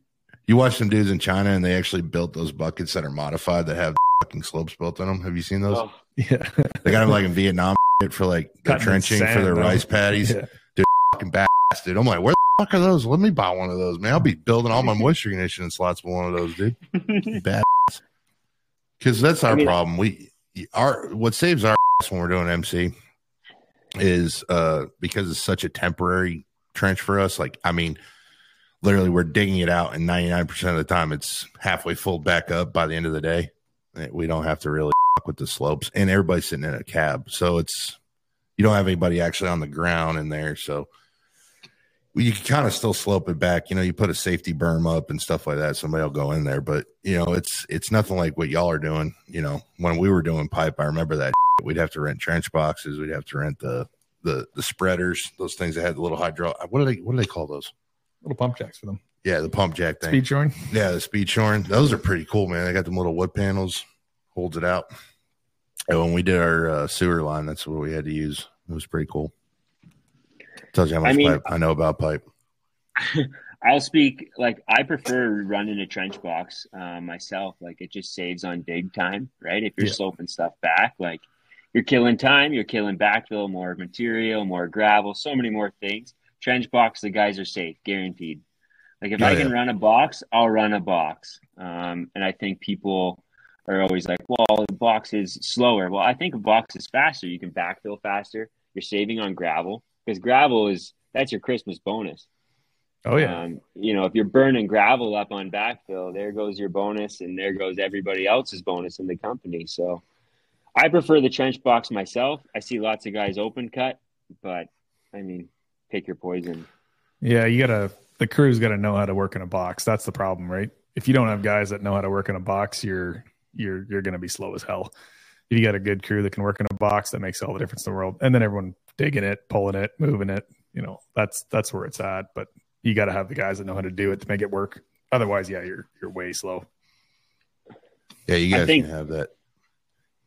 Speaker 2: You, you watch some dudes in China and they actually built those buckets that are modified that have *laughs* fucking slopes built on them. Have you seen those? Oh.
Speaker 3: Yeah,
Speaker 2: they got them like in Vietnam for like the trenching sand, for their though. rice paddies. Yeah. Dude, *laughs* fucking bastard. I'm like, where the fuck are those? Let me buy one of those, man. I'll be building all my moisture conditioning slots with one of those, dude. *laughs* Bad. Because that's our I mean, problem. We our what saves our ass when we're doing MC is uh because it's such a temporary trench for us. Like, I mean, literally we're digging it out and 99% of the time it's halfway full back up by the end of the day. Eh, we don't have to really with the slopes and everybody's sitting in a cab. So it's you don't have anybody actually on the ground in there. So you can kind of still slope it back. You know, you put a safety berm up and stuff like that. Somebody will go in there, but you know, it's it's nothing like what y'all are doing. You know, when we were doing pipe, I remember that we'd have to rent trench boxes. We'd have to rent the the the spreaders, those things that had the little hydro. What do they what do they call those?
Speaker 3: Little pump jacks for them.
Speaker 2: Yeah, the pump jack thing.
Speaker 3: Speed Shore.
Speaker 2: Yeah, the Speed Shore. Those are pretty cool, man. They got them little wood panels, holds it out. And when we did our uh, sewer line, that's what we had to use. It was pretty cool. Tells you how much I mean, pipe I know about pipe. *laughs*
Speaker 4: I'll speak like I prefer running a trench box uh, myself. Like it just saves on dig time, right? If you're yeah. sloping stuff back, like you're killing time, you're killing backfill, more material, more gravel, so many more things. Trench box, the guys are safe, guaranteed. Like if I can yeah. run a box, I'll run a box. Um, and I think people are always like, well, the box is slower. Well, I think a box is faster. You can backfill faster. You're saving on gravel because gravel is that's your Christmas bonus.
Speaker 3: Oh yeah. Um,
Speaker 4: you know, if you're burning gravel up on backfill, there goes your bonus, and there goes everybody else's bonus in the company. So, I prefer the trench box myself. I see lots of guys open cut, but I mean, pick your poison.
Speaker 3: Yeah, you gotta. The crew's got to know how to work in a box. That's the problem, right? If you don't have guys that know how to work in a box, you're you're you're going to be slow as hell. If you got a good crew that can work in a box, that makes all the difference in the world. And then everyone digging it, pulling it, moving it. You know, that's that's where it's at. But you got to have the guys that know how to do it to make it work. Otherwise, yeah, you're you're way slow.
Speaker 2: Yeah, you guys think, can have that.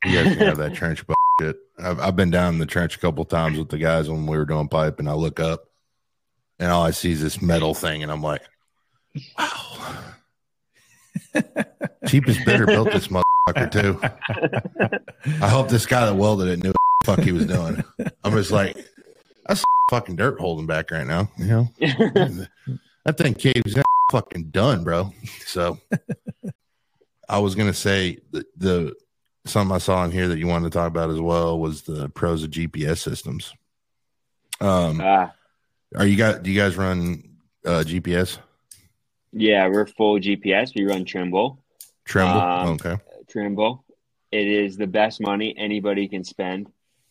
Speaker 2: You guys can have that trench bucket. I've, I've been down in the trench a couple times with the guys when we were doing pipe, and I look up, and all I see is this metal thing, and I'm like, wow. Cheapest bidder built this motherfucker too. I hope this guy that welded it knew what the fuck he was doing. I'm just like, that's fucking dirt holding back right now. You know, *laughs* that thing caves in, fucking done, bro. So I was gonna say the, the something I saw in here that you wanted to talk about as well was the pros of GPS systems. Um,
Speaker 4: Ah,
Speaker 2: are you guys? Do you guys run uh, GPS?
Speaker 4: yeah, we're full GPS. We run Trimble.
Speaker 2: Tremble.
Speaker 4: Um,
Speaker 2: okay.
Speaker 4: Trimble. It is the best money anybody can spend.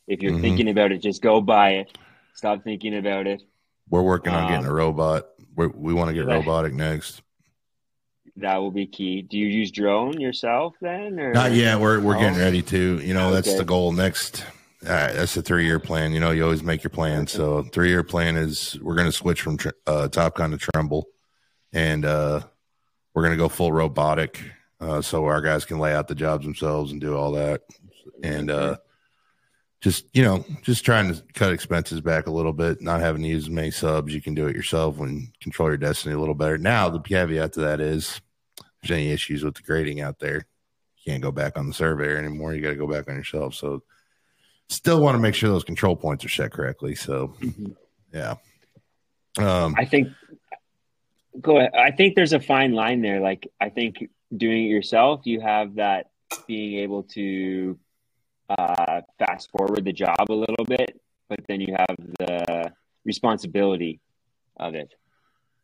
Speaker 4: If you're
Speaker 2: Mhm.
Speaker 4: thinking about it, just go buy it. Stop thinking about it.
Speaker 2: We're working on getting
Speaker 4: um,
Speaker 2: a robot. We're, we want to get robotic next.
Speaker 4: That will be key. Do you use drone yourself then? Or?
Speaker 2: Not yet. We're we're getting
Speaker 4: Oh.
Speaker 2: ready to. You know, that's
Speaker 4: Okay.
Speaker 2: the goal. Next, uh, that's the three year plan. You know, you always make your plan. So three year plan is we're going to switch from tr- uh, Topcon to Trimble, and uh, we're going to go full robotic, uh, so our guys can lay out the jobs themselves and do all that, and uh, just you know, just trying to cut expenses back a little bit, not having to use as many subs. You can do it yourself and control your destiny a little better. Now, the caveat to that is, if there's any issues with the grading out there you can't go back on the surveyor anymore. You got to go back on yourself. So still want to make sure those control points are set correctly. So
Speaker 4: Mhm.
Speaker 2: yeah. Um,
Speaker 4: I think go ahead. I think there's a fine line there. Like I think doing it yourself, you have that being able to uh, fast forward the job a little bit, but then you have the responsibility of it.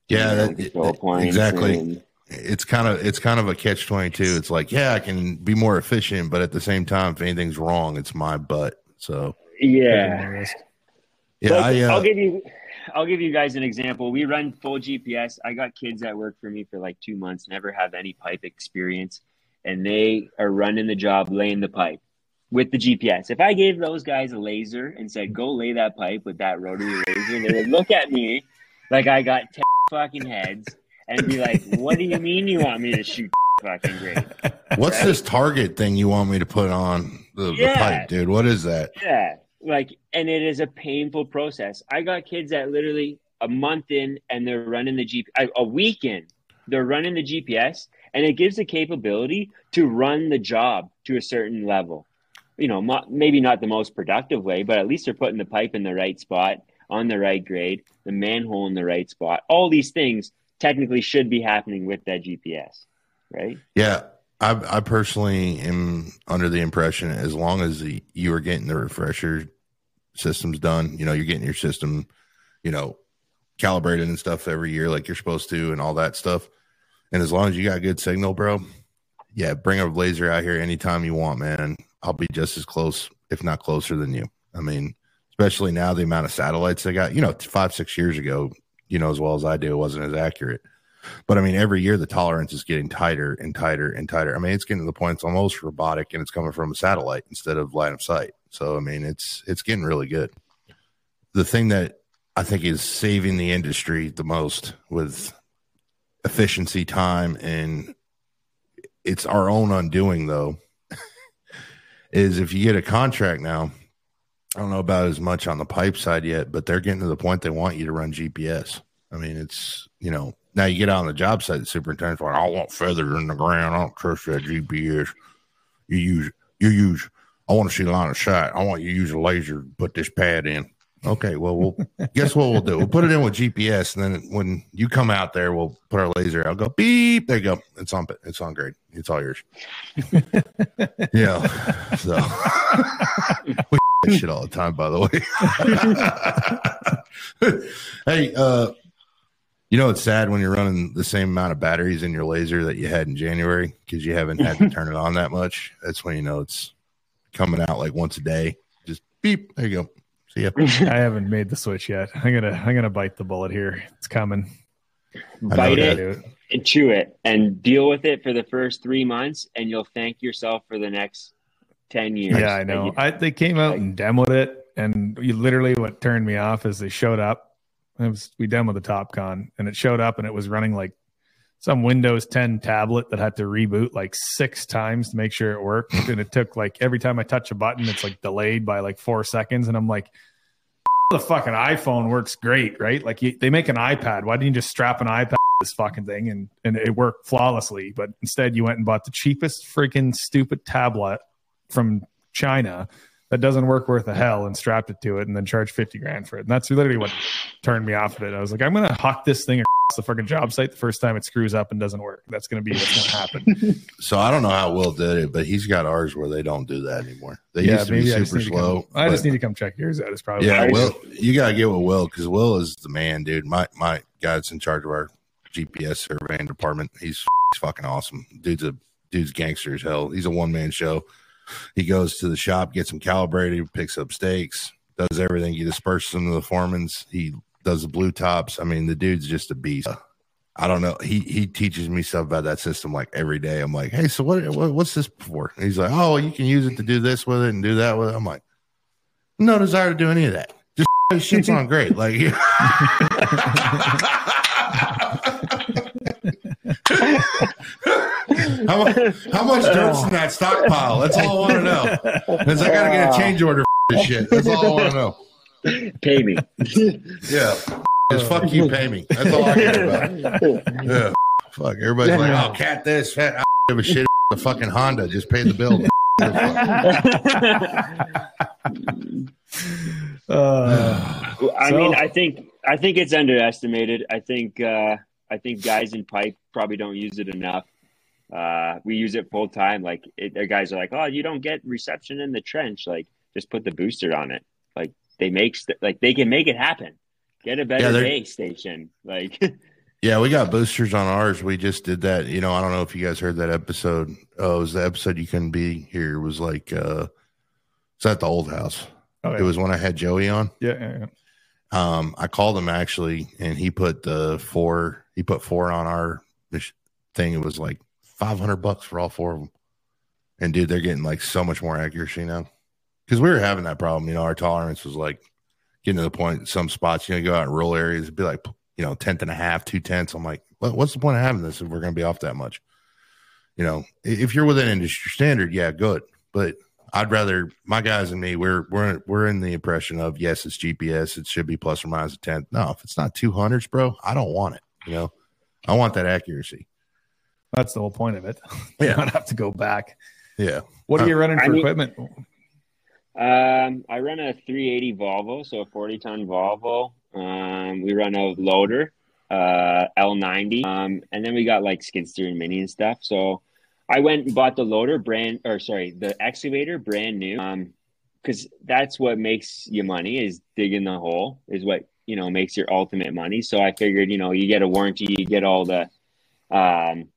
Speaker 2: yeah, that,
Speaker 4: control points
Speaker 2: exactly.
Speaker 4: and-
Speaker 2: It's kind of it's kind of a catch twenty two. It's like yeah, I can be more efficient, but at the same time, if anything's wrong, it's my butt. So
Speaker 4: yeah.
Speaker 2: yeah,
Speaker 4: Like,
Speaker 2: I, uh,
Speaker 4: I'll give you I'll give you guys an example. We run full GPS. I got kids that work for me for like two months, never have any pipe experience, and they are running the job laying the pipe with the GPS. If I gave those guys a laser and said, "Go lay that pipe with that rotary laser," they would look at me like I got ten fucking heads and be like, "What do you mean you want me to shoot fucking grade?"
Speaker 2: what's this target thing you want me to put on the, the pipe, dude? What is that?
Speaker 4: Yeah, like, and it is a painful process. I got kids that literally a month in and they're running the GPS, a week in, they're running the GPS, and it gives the capability to run the job to a certain level. You know, maybe not the most productive way, but at least they're putting the pipe in the right spot, on the right grade, the manhole in the right spot. All these things technically should be happening with that GPS, right?
Speaker 2: Yeah, I, I personally am under the impression as long as the, you are getting the refresher systems done, you know, you're getting your system, you know, calibrated and stuff every year like you're supposed to, and all that stuff. And as long as you got good signal, bro, yeah, bring a laser out here anytime you want, man. I'll be just as close, if not closer than you. I mean, especially now the amount of satellites they got. You know, five six years ago, you know as well as I do, it wasn't as accurate. But I mean, every year the tolerance is getting tighter and tighter and tighter. I mean, it's getting to the point it's almost robotic, and it's coming from a satellite instead of line of sight. So I mean, it's it's getting really good. The thing that I think is saving the industry the most with efficiency, time, and it's our own undoing though. is if you get a contract now, I don't know about as much on the pipe side yet, but they're getting to the point they want you to run GPS. I mean, it's you know now you get out on the job site, the superintendent's like, I want feathers in the ground. I don't trust that GPS. You use you use. I want to see line of sight. I want you to use a laser. to Put this pad in. Okay, well, we'll guess what we'll do. We'll put it in with GPS, and then when you come out there, we'll put our laser. I'll go beep. There you go. It's on. It's on grade. It's all yours. *laughs* yeah. So *laughs* we shit all the time. By the way. *laughs* hey, uh, you know it's sad when you're running the same amount of batteries in your laser that you had in January because you haven't had to turn it on that much. That's when you know it's coming out like once a day. Just beep. There you go. See *laughs* ya.
Speaker 3: I haven't made the switch yet. I'm gonna I'm gonna bite the bullet here. It's coming.
Speaker 4: Bite
Speaker 2: that.
Speaker 4: it, and chew it and deal with it for the first three months and you'll thank yourself for the next 10 years
Speaker 3: Yeah, I know.
Speaker 4: you-
Speaker 3: I, they came out and demoed it, and you literally what turned me off is they showed up. It was we demoed the TopCon, and it showed up, and it was running like some Windows 10 tablet that had to reboot like six times to make sure it worked, and it took like every time I touch a button, it's like delayed by like four seconds, and I'm like. The fucking iPhone works great, right? Like you, they make an iPad. Why didn't you just strap an iPad to this fucking thing and and it worked flawlessly? But instead, you went and bought the cheapest freaking stupid tablet from China that doesn't work worth a hell and strapped it to it and then charged 50 grand for it. And that's literally what turned me off of it. I was like, I'm going to hawk this thing across the fucking job site the first time it screws up and doesn't work. That's going to be what's going to happen. *laughs*
Speaker 2: So I don't know how Will did it, but he's got ours where they don't do that anymore. They used to be
Speaker 3: I
Speaker 2: super slow.
Speaker 3: come- I just need to come check yours out. It's probably
Speaker 2: Yeah,
Speaker 4: I
Speaker 2: Will, you gotta get with Will because Will is the man, dude. My my guy that's in charge of our GPS surveying department. He's, he's fucking awesome. Dude's a dude's gangster as hell. He's a one man show. He goes to the shop, gets them calibrated, picks up stakes, does everything. He disperses them to the foremans. He does the blue tops. I mean, the dude's just a beast. I don't know. He he teaches me stuff about that system like every day. I'm like, hey, so what, what what's this for? And he's like, oh, you can use it to do this with it and do that with it. I'm like, no desire to do any of that. Just *laughs* shit's on great. Like, *laughs* *laughs* how much how much dirt's in that stockpile? That's all I want to know. Because I gotta get a change order for this shit. That's all I want to know.
Speaker 4: Pay me. *laughs*
Speaker 2: Yeah. Just fuck you, pay me. That's all I care about. Yeah. Fuck. Everybody's like, oh, cat this. Fat. I don't give a shit. The fucking Honda. Just pay the bill. *laughs*
Speaker 3: Uh,
Speaker 4: I
Speaker 3: So-
Speaker 4: mean, I think I think it's underestimated. I think uh, I think guys in pipe probably don't use it enough. Uh, we use it full time. Like it, the guys are like, "Oh, you don't get reception in the trench. Like, just put the booster on it. Like they make st- like they can make it happen. Get a better
Speaker 2: they're-
Speaker 4: base station. *laughs* Like, *laughs*
Speaker 2: Yeah, we got boosters on ours. We just did that. You know, I don't know if you guys heard that episode. Oh, it was the episode you couldn't be here. It was like uh it's at the old house.
Speaker 3: oh, yeah.
Speaker 2: It was when I had Joey on.
Speaker 3: yeah, yeah, yeah.
Speaker 2: Um, I called him actually, and he put the four. He put four on our thing. It was like five hundred bucks for all four of them. And dude, they're getting like so much more accuracy now. Because we were having that problem. You know, our tolerance was like getting to the point. Some spots, you know, go out in rural areas, it'd be like you know tenth and a half, two tenths. I'm like, what, what's the point of having this if we're going to be off that much? You know, if you're within industry standard, yeah, good. But I'd rather my guys and me, we're we're we're in the impression of yes, it's GPS, it should be plus or minus a tenth. No, if it's not two hundreds, bro, I don't want it. You know, I want that accuracy.
Speaker 3: That's the whole point of it. *laughs* you
Speaker 2: Yeah.
Speaker 3: don't have to go back.
Speaker 2: Yeah,
Speaker 3: What are you running
Speaker 4: I
Speaker 3: for
Speaker 4: mean-
Speaker 3: equipment?
Speaker 4: um, I run a 380 Volvo, so a 40 ton Volvo. Um, we run a loader, uh, L90, um, and then we got like skid steer and mini and stuff. So I went and bought the loader brand, or sorry, the excavator brand new. Um, because that's what makes you money is digging the hole is what you know makes your ultimate money. So I figured, you know, you get a warranty, you get all the um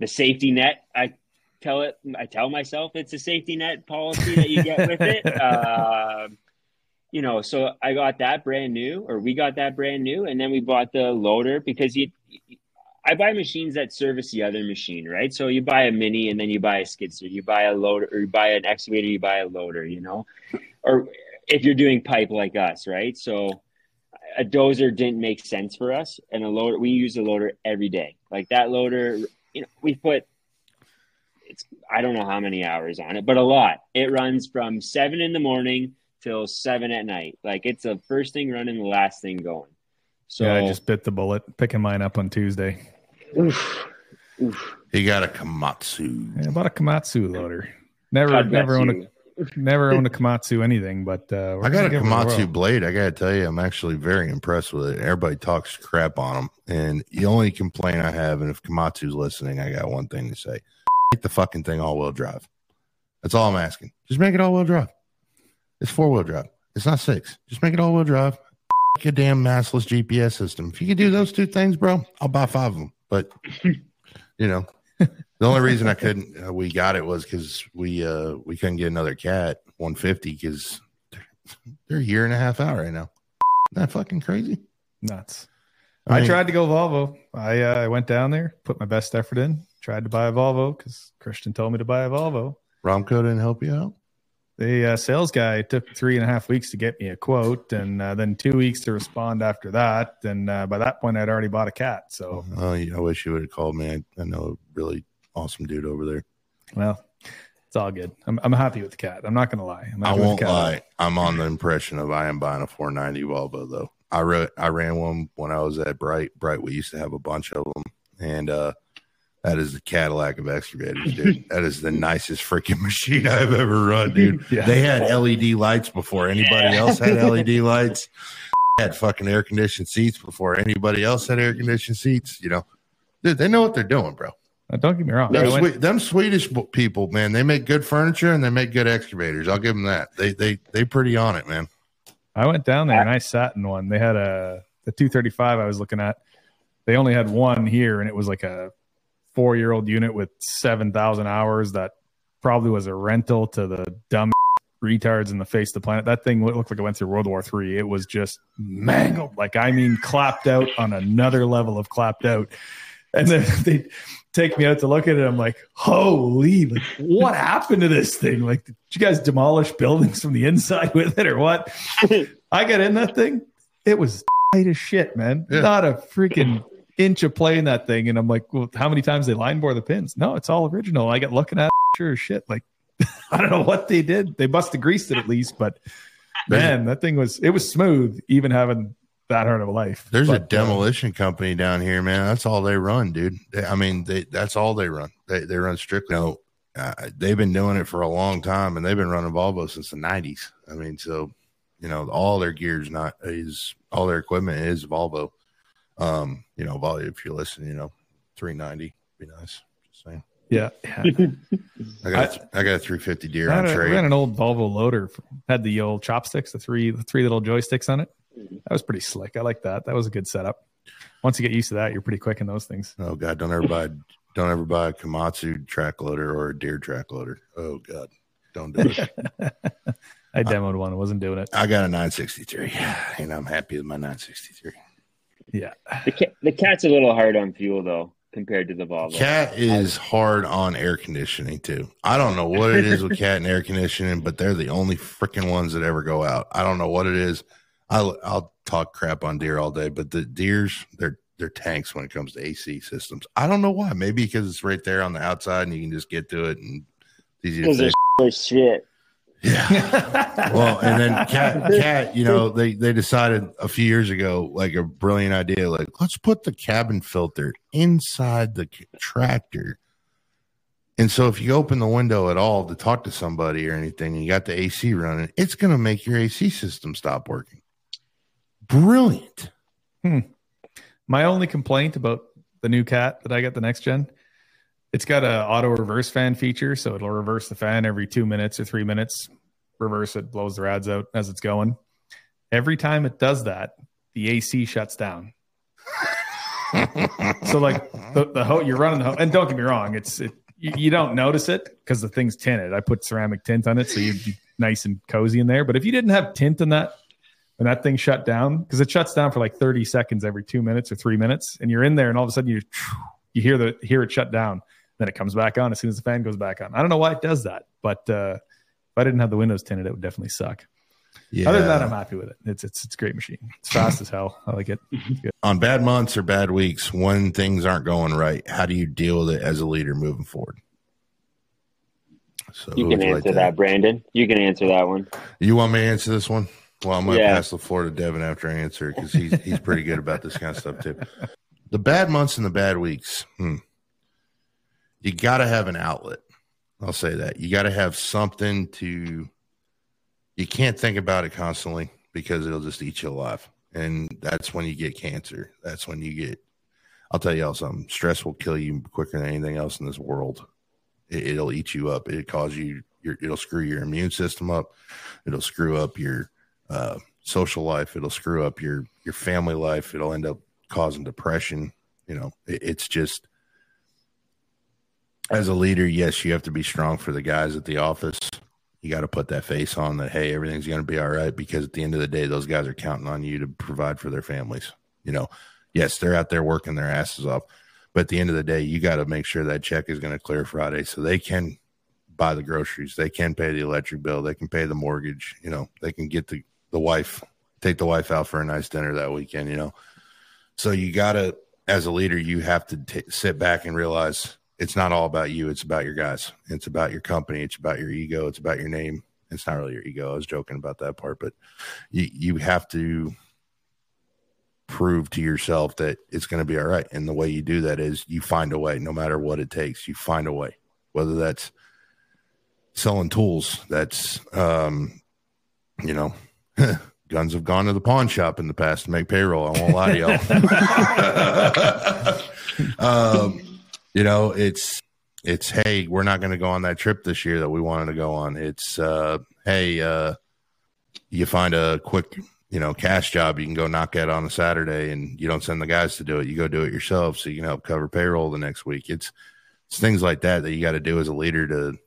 Speaker 4: the safety net. I tell it, I tell myself it's a safety net policy that you get with it. Um *laughs* you know, so I got that brand new, or we got that brand new, and then we bought the loader because you. I buy machines that service the other machine, right? So you buy a mini, and then you buy a skid steer, you buy a loader, or you buy an excavator, you buy a loader, you know, or if you're doing pipe like us, right? So a dozer didn't make sense for us, and a loader we use a loader every day. Like that loader, you know, we put it's I don't know how many hours on it, but a lot. It runs from seven in the morning till seven at night. Like it's the first thing running, the last thing going. So
Speaker 3: yeah, I just bit the bullet picking mine up on Tuesday.
Speaker 4: oof, oof.
Speaker 2: he got a Komatsu.
Speaker 3: Yeah, I bought a Komatsu loader. Never,
Speaker 4: God bless
Speaker 3: never owned
Speaker 4: you.
Speaker 3: a, never owned a Komatsu anything, but uh,
Speaker 2: I got a
Speaker 3: give it whirl.
Speaker 2: Komatsu blade. I got to tell you, I'm actually very impressed with it. Everybody talks crap on them, and the only complaint I have, and if Komatsu's listening, I got one thing to say: make the fucking thing all wheel drive. That's all I'm asking. Just make it all wheel drive. It's four wheel drive. It's not six. Just make it all wheel drive. F- a damn mastless GPS system. If you could do those two things, bro, I'll buy five of them. But *laughs* you know, the only reason I couldn't, uh, we got it was because we uh we couldn't get another cat 150 because they're a year and a half out right now. Isn't that fucking crazy?
Speaker 3: Nuts. I,
Speaker 2: mean,
Speaker 3: tried to go Volvo. I uh, I went down there, put my best effort in, tried to buy a Volvo because Christian told me to buy a Volvo.
Speaker 2: Romco didn't help you out.
Speaker 3: The uh, sales guy took three and a half weeks to get me a quote, and uh, then two weeks to respond after that. And uh, by that point, I'd already bought a cat. So,
Speaker 2: Oh, I wish you would have called me. I, I know a really awesome dude over there.
Speaker 3: well, it's all good. I'm, I'm happy with the cat. I'm not going to lie. I'm
Speaker 2: I
Speaker 3: happy with
Speaker 2: won't
Speaker 3: cat.
Speaker 2: lie. I'm on the impression of I am buying a 490 Volvo though. I re- I ran one when I was at Bright. Bright, we used to have a bunch of them, and uh, That is the Cadillac of excavators, dude. *laughs* that is the nicest freaking *laughs* machine I've ever run, dude. *laughs*
Speaker 3: Yeah.
Speaker 2: They had LED lights before anybody else had LED lights. Had fucking air conditioned seats before anybody else had air conditioned seats. You know, dude, they know what they're doing, bro.
Speaker 3: Uh, don't get me wrong.
Speaker 2: Them,
Speaker 3: went-
Speaker 2: Swe- them Swedish people, man, they make good furniture and they make good excavators. I'll give them that. They they they pretty on it, man.
Speaker 3: I went down there and I sat in one. They had a the 235 I was looking at. They only had one here, and it was like a four year old unit with 7,000 hours that probably was a rental to the dumb *laughs* retards in the face of the planet. That thing looked like it went through World War Three. It was just mangled. Like, I mean, clapped out on another level of clapped out. And then *laughs* they take me out to look at it. I'm like, holy, like, what happened to this thing? Like, did you guys demolish buildings from the inside *laughs* with it or what? *laughs* I got in that thing. It was tight as shit, man.
Speaker 2: Yeah.
Speaker 3: Not a freaking inch of play in that thing. And I'm like, well, how many times they line bore the pins? No, it's all original. I get looking at it, *laughs* sure as shit. Like, I don't know what they did. They must have greased it at least, but man, that thing was it was smooth, even having that hard of a life.
Speaker 2: There's a
Speaker 3: But, uh,
Speaker 2: demolition company down here, man. That's all they run, dude. They, I mean, they that's all they run. They they run strictly. You know, uh, they've been doing it for a long time, and they've been running Volvo since the '90s. I mean, so you know, all their gear's not is all their equipment is Volvo. Um, you know, Volvo. If you're listening, you know, 390 be nice. Just saying.
Speaker 3: yeah, yeah.
Speaker 2: I got I got a 350
Speaker 3: Deere
Speaker 2: on
Speaker 3: a, we
Speaker 2: trade.
Speaker 3: had an old Volvo loader. Had the old chopsticks, the three the three little joysticks on it. That was pretty slick. I like that. That was a good setup. Once you get used to that, you're pretty quick in those things.
Speaker 2: Oh God, don't ever buy don't ever buy a Komatsu track loader or a Deere track loader. Oh God, don't do it. *laughs*
Speaker 3: I demoed one. I wasn't doing it.
Speaker 2: I got a 963, and I'm happy with my 963.
Speaker 3: Yeah.
Speaker 4: The cat, the cat's a little hard on fuel though compared to the Volvo.
Speaker 2: Cat is hard on air conditioning too. I don't know what it is with *laughs* cat and air conditioning, but they're the only freaking ones that ever go out. I don't know what it is. I'll I'll talk crap on Deere all day, but the Deeres they're they're tanks when it comes to AC systems. I don't know why. Maybe because it's right there on the outside and you can just get to it and it's easy to
Speaker 4: Because they're shit.
Speaker 2: Yeah. *laughs* well, and then cat, *laughs* cat, you know, they they decided a few years ago, like a brilliant idea, like let's put the cabin filter inside the tractor. And so, if you open the window at all to talk to somebody or anything, and you got the AC running, it's going to make your AC system stop working. Brilliant. Hmm.
Speaker 3: My only complaint about the new cat that I got the next gen, it's got a auto reverse fan feature, so it'll reverse the fan every two minutes or three minutes. Reverse it, blows the rads out as it's going. Every time it does that, the AC shuts down. *laughs* So like the, the ho- you're running the ho- and don't get me wrong, it's it, you, you don't notice it because the thing's tinted. I put ceramic tint on it so you'd be nice and cozy in there. But if you didn't have tint on that and that thing shut down because it shuts down for like 30 seconds every two minutes or three minutes, and you're in there and all of a sudden you *sniffs* you hear the hear it shut down, then it comes back on as soon as the fan goes back on. I don't know why it does that, but uh, if I didn't have the windows tinted, it would definitely suck.
Speaker 2: Yeah.
Speaker 3: Other than that, I'm happy with it. It's it's it's a great machine. It's fast as hell. I like it. *laughs* It's good.
Speaker 2: On bad months or bad weeks, when things aren't going right, how do you deal with it as a leader moving forward? So
Speaker 4: You can answer
Speaker 2: like
Speaker 4: that, Brandon. You can answer that one.
Speaker 2: You want me to answer this one? Well, I'm going to
Speaker 4: Yeah.
Speaker 2: pass the floor to Devon after I answer because he's he's pretty good about this kind of stuff too. The bad months and the bad weeks. Hmm. You got to have an outlet. I'll say that you got to have something to. You can't think about it constantly because it'll just eat you alive, and that's when you get cancer. That's when you get. I'll tell you all something. Stress will kill you quicker than anything else in this world. It, it'll eat you up. It cause you. Your, it'll screw your immune system up. It'll screw up your uh, social life. It'll screw up your your family life. It'll end up causing depression. You know, it, it's just as a leader, yes, you have to be strong for the guys at the office. You got to put that face on that. Hey, everything's going to be all right because at the end of the day, those guys are counting on you to provide for their families. You know, yes, they're out there working their asses off, but at the end of the day, you got to make sure that check is going to clear Friday so they can buy the groceries, they can pay the electric bill, they can pay the mortgage. You know, they can get the the wife, take the wife out for a nice dinner that weekend. You know, so you got to, as a leader, you have to t- sit back and realize it's not all about you. It's about your guys. It's about your company. It's about your ego. It's about your name. It's not really your ego. I was joking about that part, but you, you have to prove to yourself that it's going to be all right. And the way you do that is you find a way, no matter what it takes, you find a way, whether that's selling tools, that's, um, you know, *laughs* guns have gone to the pawn shop in the past to make payroll. I won't lie to y'all. *laughs* um, you know, it's, it's, hey, we're not going to go on that trip this year that we wanted to go on. It's, uh, hey, uh, you find a quick you know, cash job you can go knock out on a Saturday and you don't send the guys to do it. You go do it yourself so you can help cover payroll the next week. It's it's things like that that you got to do as a leader to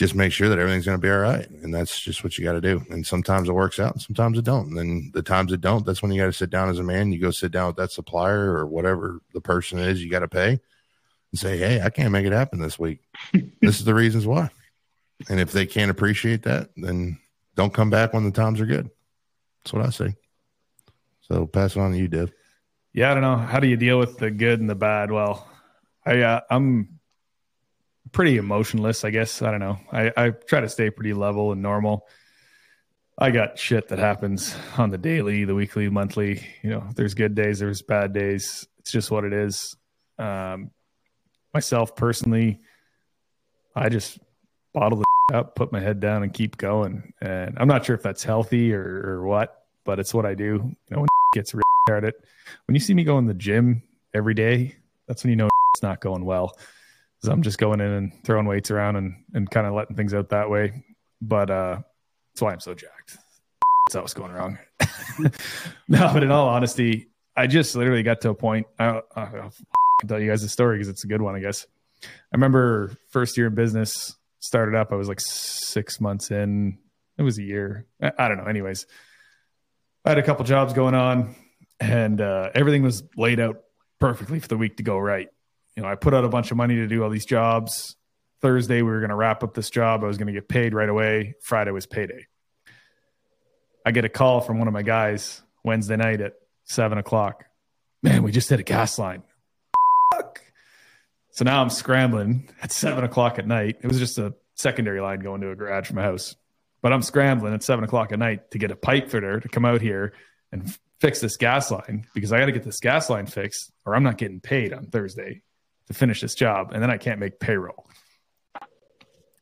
Speaker 2: just make sure that everything's going to be all right. And that's just what you got to do. And sometimes it works out and sometimes it don't. And then the times it don't, that's when you got to sit down as a man. You go sit down with that supplier or whatever the person is you got to pay and say, Hey, I can't make it happen this week. *laughs* this is the reasons why. And if they can't appreciate that, then don't come back when the times are good. That's what I say. So pass it on to you, Dev.
Speaker 3: Yeah, I don't know. How do you deal with the good and the bad? Well, I uh, I'm pretty emotionless, I guess. I don't know. I, I try to stay pretty level and normal. I got shit that happens on the daily, the weekly, monthly. You know, there's good days, there's bad days. It's just what it is. Um, myself personally, I just bottle the *laughs* up, put my head down, and keep going. And I'm not sure if that's healthy or, or what, but it's what I do. You know, when *laughs* gets really at it, when you see me go in the gym every day, that's when you know *laughs* it's not going well. Because I'm just going in and throwing weights around and, and kind of letting things out that way. But uh, that's why I'm so jacked. That's what's going wrong. *laughs* no, but in all honesty, I just literally got to a point. I, I, I'll tell you guys a story because it's a good one, I guess. I remember first year in business, started up. I was like six months in. It was a year. I, don't know. Anyways, I had a couple jobs going on, and uh, everything was laid out perfectly for the week to go right. You know, I put out a bunch of money to do all these jobs. Thursday, we were going to wrap up this job. I was going to get paid right away. Friday was payday. I get a call from one of my guys Wednesday night at seven o'clock. Man, we just hit a gas line. So now I'm scrambling at seven o'clock at night. It was just a secondary line going to a garage from my house. But I'm scrambling at seven o'clock at night to get a pipe fitter to come out here and fix this gas line because I got to get this gas line fixed or I'm not getting paid on Thursday to finish this job. And then I can't make payroll.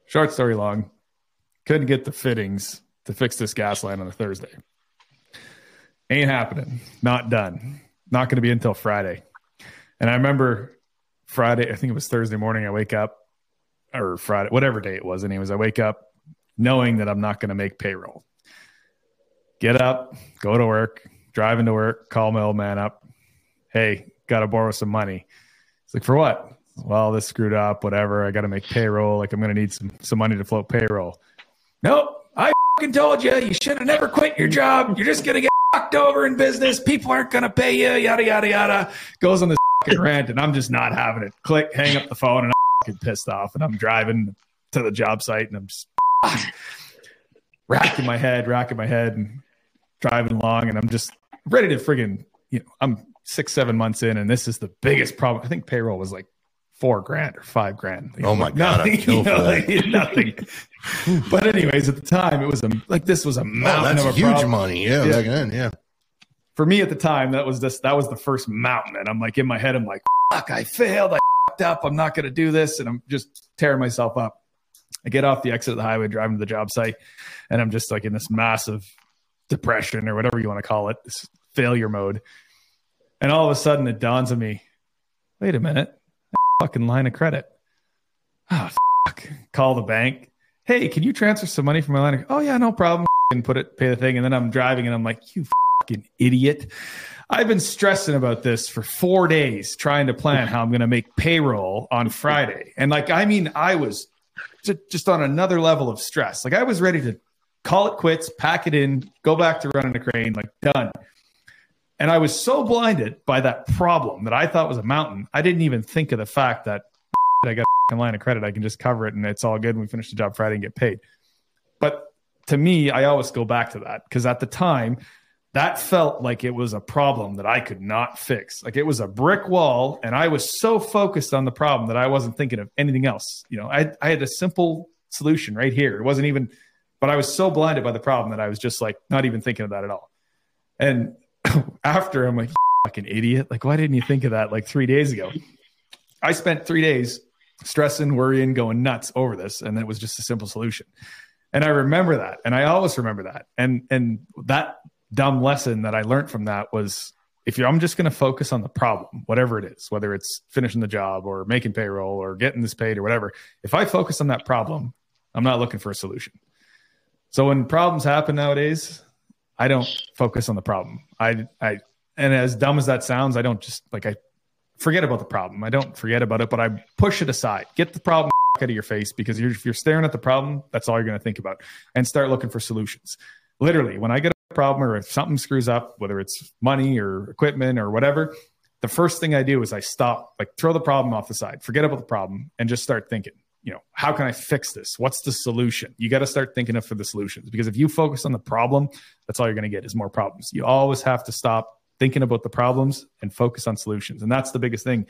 Speaker 3: Short story long, couldn't get the fittings to fix this gas line on a Thursday. Ain't happening. Not done. Not going to be until Friday. And I remember Friday, I think it was Thursday morning, I wake up or Friday, whatever day it was. Anyways, I wake up knowing that I'm not going to make payroll. Get up, go to work, drive into work, call my old man up. Hey, got to borrow some money. It's like, for what? Well, this screwed up, whatever. I got to make payroll. Like, I'm going to need some, some money to float payroll. Nope. I told you, you should have never quit your job. You're just going to get fucked over in business. People aren't going to pay you, yada, yada, yada. Goes on this rant and I'm just not having it. Click, hang up the phone, and I'm pissed off. And I'm driving to the job site and I'm just *laughs* racking my head, racking my head, and driving along. And I'm just ready to friggin', you know, I'm six, seven months in, and this is the biggest problem. I think payroll was like four grand or five grand.
Speaker 2: You know, oh my god, nothing, *laughs* you know, like,
Speaker 3: nothing. *laughs* but anyways, at the time, it was a like this was a oh, mountain oh, that's
Speaker 2: of
Speaker 3: a
Speaker 2: huge money. Yeah, yeah. back then, yeah
Speaker 3: for me at the time, that was this that was the first mountain. And I'm like in my head, I'm like, fuck, I failed. I fucked up. I'm not gonna do this. And I'm just tearing myself up. I get off the exit of the highway, driving to the job site, and I'm just like in this massive depression or whatever you want to call it, this failure mode. And all of a sudden it dawns on me, wait a minute, fucking line of credit. Oh fuck. Call the bank. Hey, can you transfer some money from my line of Oh yeah, no problem. And put it, pay the thing. And then I'm driving and I'm like, you fucking idiot. I've been stressing about this for four days, trying to plan how I'm going to make payroll on Friday. And like, I mean, I was just on another level of stress. Like, I was ready to call it quits, pack it in, go back to running a crane, like, done. And I was so blinded by that problem that I thought was a mountain. I didn't even think of the fact that *laughs* I got a line of credit. I can just cover it and it's all good. And we finish the job Friday and get paid. But to me, I always go back to that because at the time, that felt like it was a problem that I could not fix. Like it was a brick wall, and I was so focused on the problem that I wasn't thinking of anything else. You know, I, I had a simple solution right here. It wasn't even, but I was so blinded by the problem that I was just like not even thinking of that at all. And *coughs* after I'm like, fucking idiot. Like, why didn't you think of that like three days ago? I spent three days stressing, worrying, going nuts over this, and it was just a simple solution. And I remember that, and I always remember that. And and that dumb lesson that I learned from that was if you're, I'm just going to focus on the problem, whatever it is, whether it's finishing the job or making payroll or getting this paid or whatever. If I focus on that problem, I'm not looking for a solution. So when problems happen nowadays, I don't focus on the problem. I I and as dumb as that sounds, I don't just like I forget about the problem. I don't forget about it, but I push it aside. Get the problem out of your face because you're, if you're staring at the problem, that's all you're going to think about, and start looking for solutions. Literally, when I get a problem or if something screws up, whether it's money or equipment or whatever, the first thing I do is I stop, like throw the problem off the side, forget about the problem, and just start thinking. You know, how can I fix this? What's the solution? You got to start thinking of for the solutions because if you focus on the problem, that's all you're going to get is more problems. You always have to stop thinking about the problems and focus on solutions. And that's the biggest thing.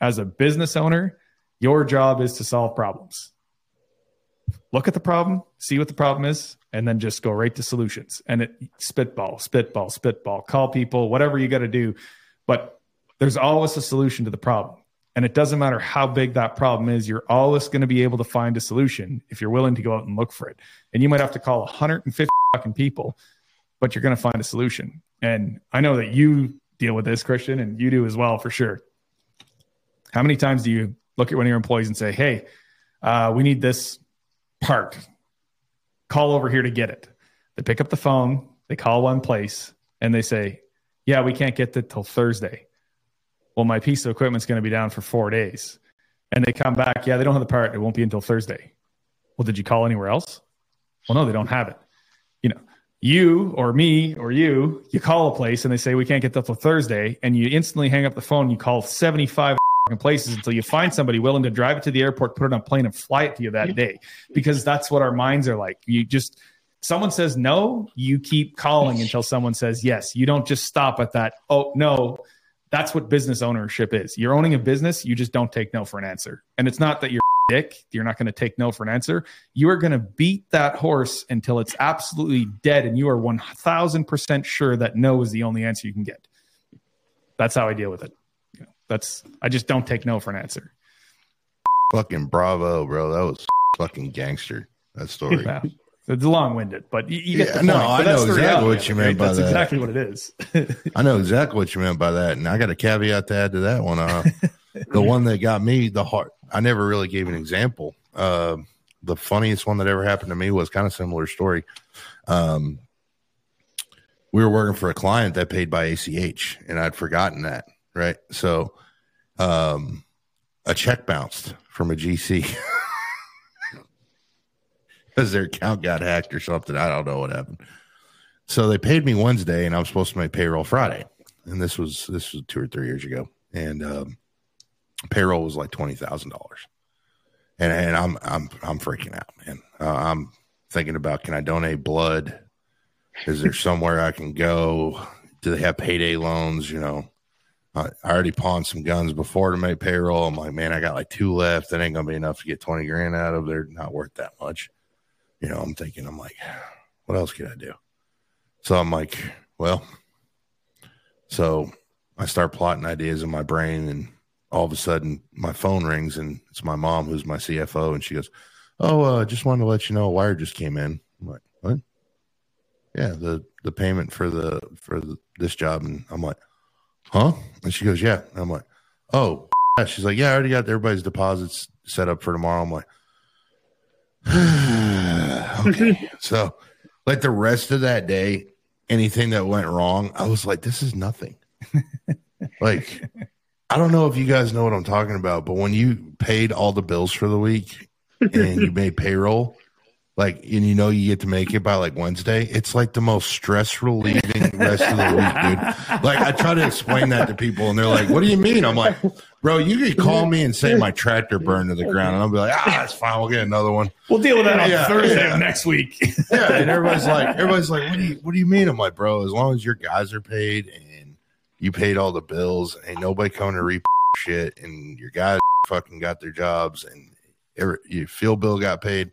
Speaker 3: As a business owner, your job is to solve problems. Look at the problem, see what the problem is, and then just go right to solutions. And it spitball, spitball, spitball, call people, whatever you got to do. But there's always a solution to the problem. And it doesn't matter how big that problem is, you're always going to be able to find a solution if you're willing to go out and look for it. And you might have to call 150 fucking people, but you're going to find a solution. And I know that you deal with this, Christian, and you do as well for sure. How many times do you look at one of your employees and say, Hey, uh, we need this part. Call over here to get it. They pick up the phone, they call one place, and they say, Yeah, we can't get it till Thursday. Well, my piece of equipment's going to be down for four days. And they come back, Yeah, they don't have the part. It won't be until Thursday. Well, did you call anywhere else? Well, no, they don't have it. You know, you or me or you, you call a place and they say we can't get that till Thursday, and you instantly hang up the phone. You call seventy five *laughs* places until you find somebody willing to drive it to the airport, put it on a plane, and fly it to you that day, because that's what our minds are like. You just someone says no, you keep calling until someone says yes. You don't just stop at that. Oh no, that's what business ownership is. You're owning a business, you just don't take no for an answer, and it's not that you're dick. You're not going to take no for an answer. You are going to beat that horse until it's absolutely dead, and you are 1000% sure that no is the only answer you can get. That's how I deal with it. You know, that's I just don't take no for an answer.
Speaker 2: Fucking bravo, bro. That was fucking gangster. That story.
Speaker 3: Yeah. It's long winded, but you, you
Speaker 2: Yeah, no. I know exactly what you meant
Speaker 3: right?
Speaker 2: by
Speaker 3: That's
Speaker 2: that.
Speaker 3: exactly what it is. *laughs*
Speaker 2: I know exactly what you meant by that, and I got a caveat to add to that one. Uh, the *laughs* one that got me the heart. I never really gave an example. Uh, the funniest one that ever happened to me was kind of similar story. Um, we were working for a client that paid by ACH, and I'd forgotten that. Right, so um, a check bounced from a GC *laughs* because their account got hacked or something. I don't know what happened. So they paid me Wednesday, and I was supposed to make payroll Friday. And this was this was two or three years ago, and um, payroll was like twenty thousand dollars. And and I'm I'm I'm freaking out, man. Uh, I'm thinking about can I donate blood? Is there somewhere I can go? Do they have payday loans? You know, I I already pawned some guns before to make payroll. I'm like, man, I got like two left. That ain't gonna be enough to get twenty grand out of. They're not worth that much. You know, I'm thinking, I'm like, what else can I do? So I'm like, well, so I start plotting ideas in my brain, and all of a sudden my phone rings, and it's my mom who's my CFO, and she goes, "Oh, uh, just wanted to let you know a wire just came in." I'm like, "What?" Yeah, the the payment for the for the, this job, and I'm like, "Huh?" And she goes, "Yeah." And I'm like, "Oh." She's like, "Yeah, I already got everybody's deposits set up for tomorrow." I'm like, *sighs* *sighs* *sighs* okay. *laughs* so, like the rest of that day, anything that went wrong, I was like, this is nothing. *laughs* like, I don't know if you guys know what I'm talking about, but when you paid all the bills for the week and you made payroll, like, and you know you get to make it by like Wednesday, it's like the most stress relieving rest of the week, dude. Like, I try to explain that to people, and they're like, "What do you mean?" I'm like, "Bro, you could call me and say my tractor *laughs* burned to the ground, and I'll be like, ah, it's fine, we'll get another one."
Speaker 3: We'll deal with that on
Speaker 2: Yeah,
Speaker 3: Thursday
Speaker 2: yeah.
Speaker 3: of next week.
Speaker 2: Yeah, and *laughs* everybody's like, everybody's like, what do you, what do you mean? I'm like, bro, as long as your guys are paid and you paid all the bills, ain't nobody coming to reap shit, and your guys fucking got their jobs, and every, your fuel bill got paid.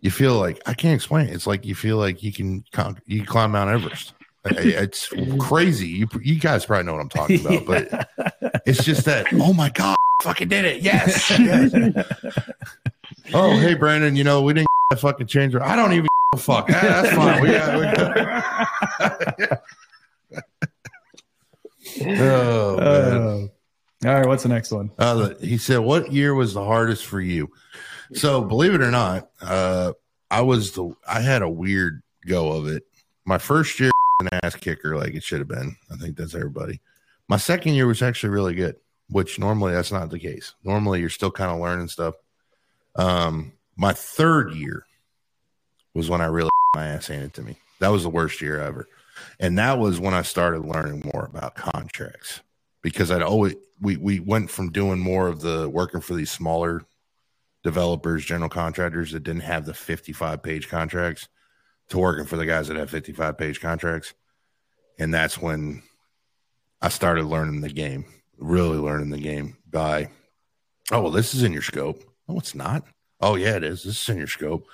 Speaker 2: You feel like I can't explain. It. It's like you feel like you can you can climb Mount Everest. It's crazy. You you guys probably know what I'm talking about, but *laughs* it's just that. Oh my god, fucking did it! Yes. yes. *laughs* oh hey Brandon, you know we didn't *laughs* fucking change. Our, I don't even fuck. Yeah, that's fine. We got. We got. oh man.
Speaker 3: Uh, all right, what's the next one?
Speaker 2: Uh, he said, "What year was the hardest for you?" So, believe it or not, uh, I was the I had a weird go of it. My first year, an ass kicker, like it should have been. I think that's everybody. My second year was actually really good, which normally that's not the case. Normally, you're still kind of learning stuff. Um, my third year was when I really my ass handed to me. That was the worst year ever, and that was when I started learning more about contracts because I'd always we we went from doing more of the working for these smaller developers, general contractors that didn't have the 55 page contracts to working for the guys that have 55 page contracts. And that's when I started learning the game, really learning the game by, oh, well, this is in your scope. No, it's not. Oh, yeah, it is. This is in your scope.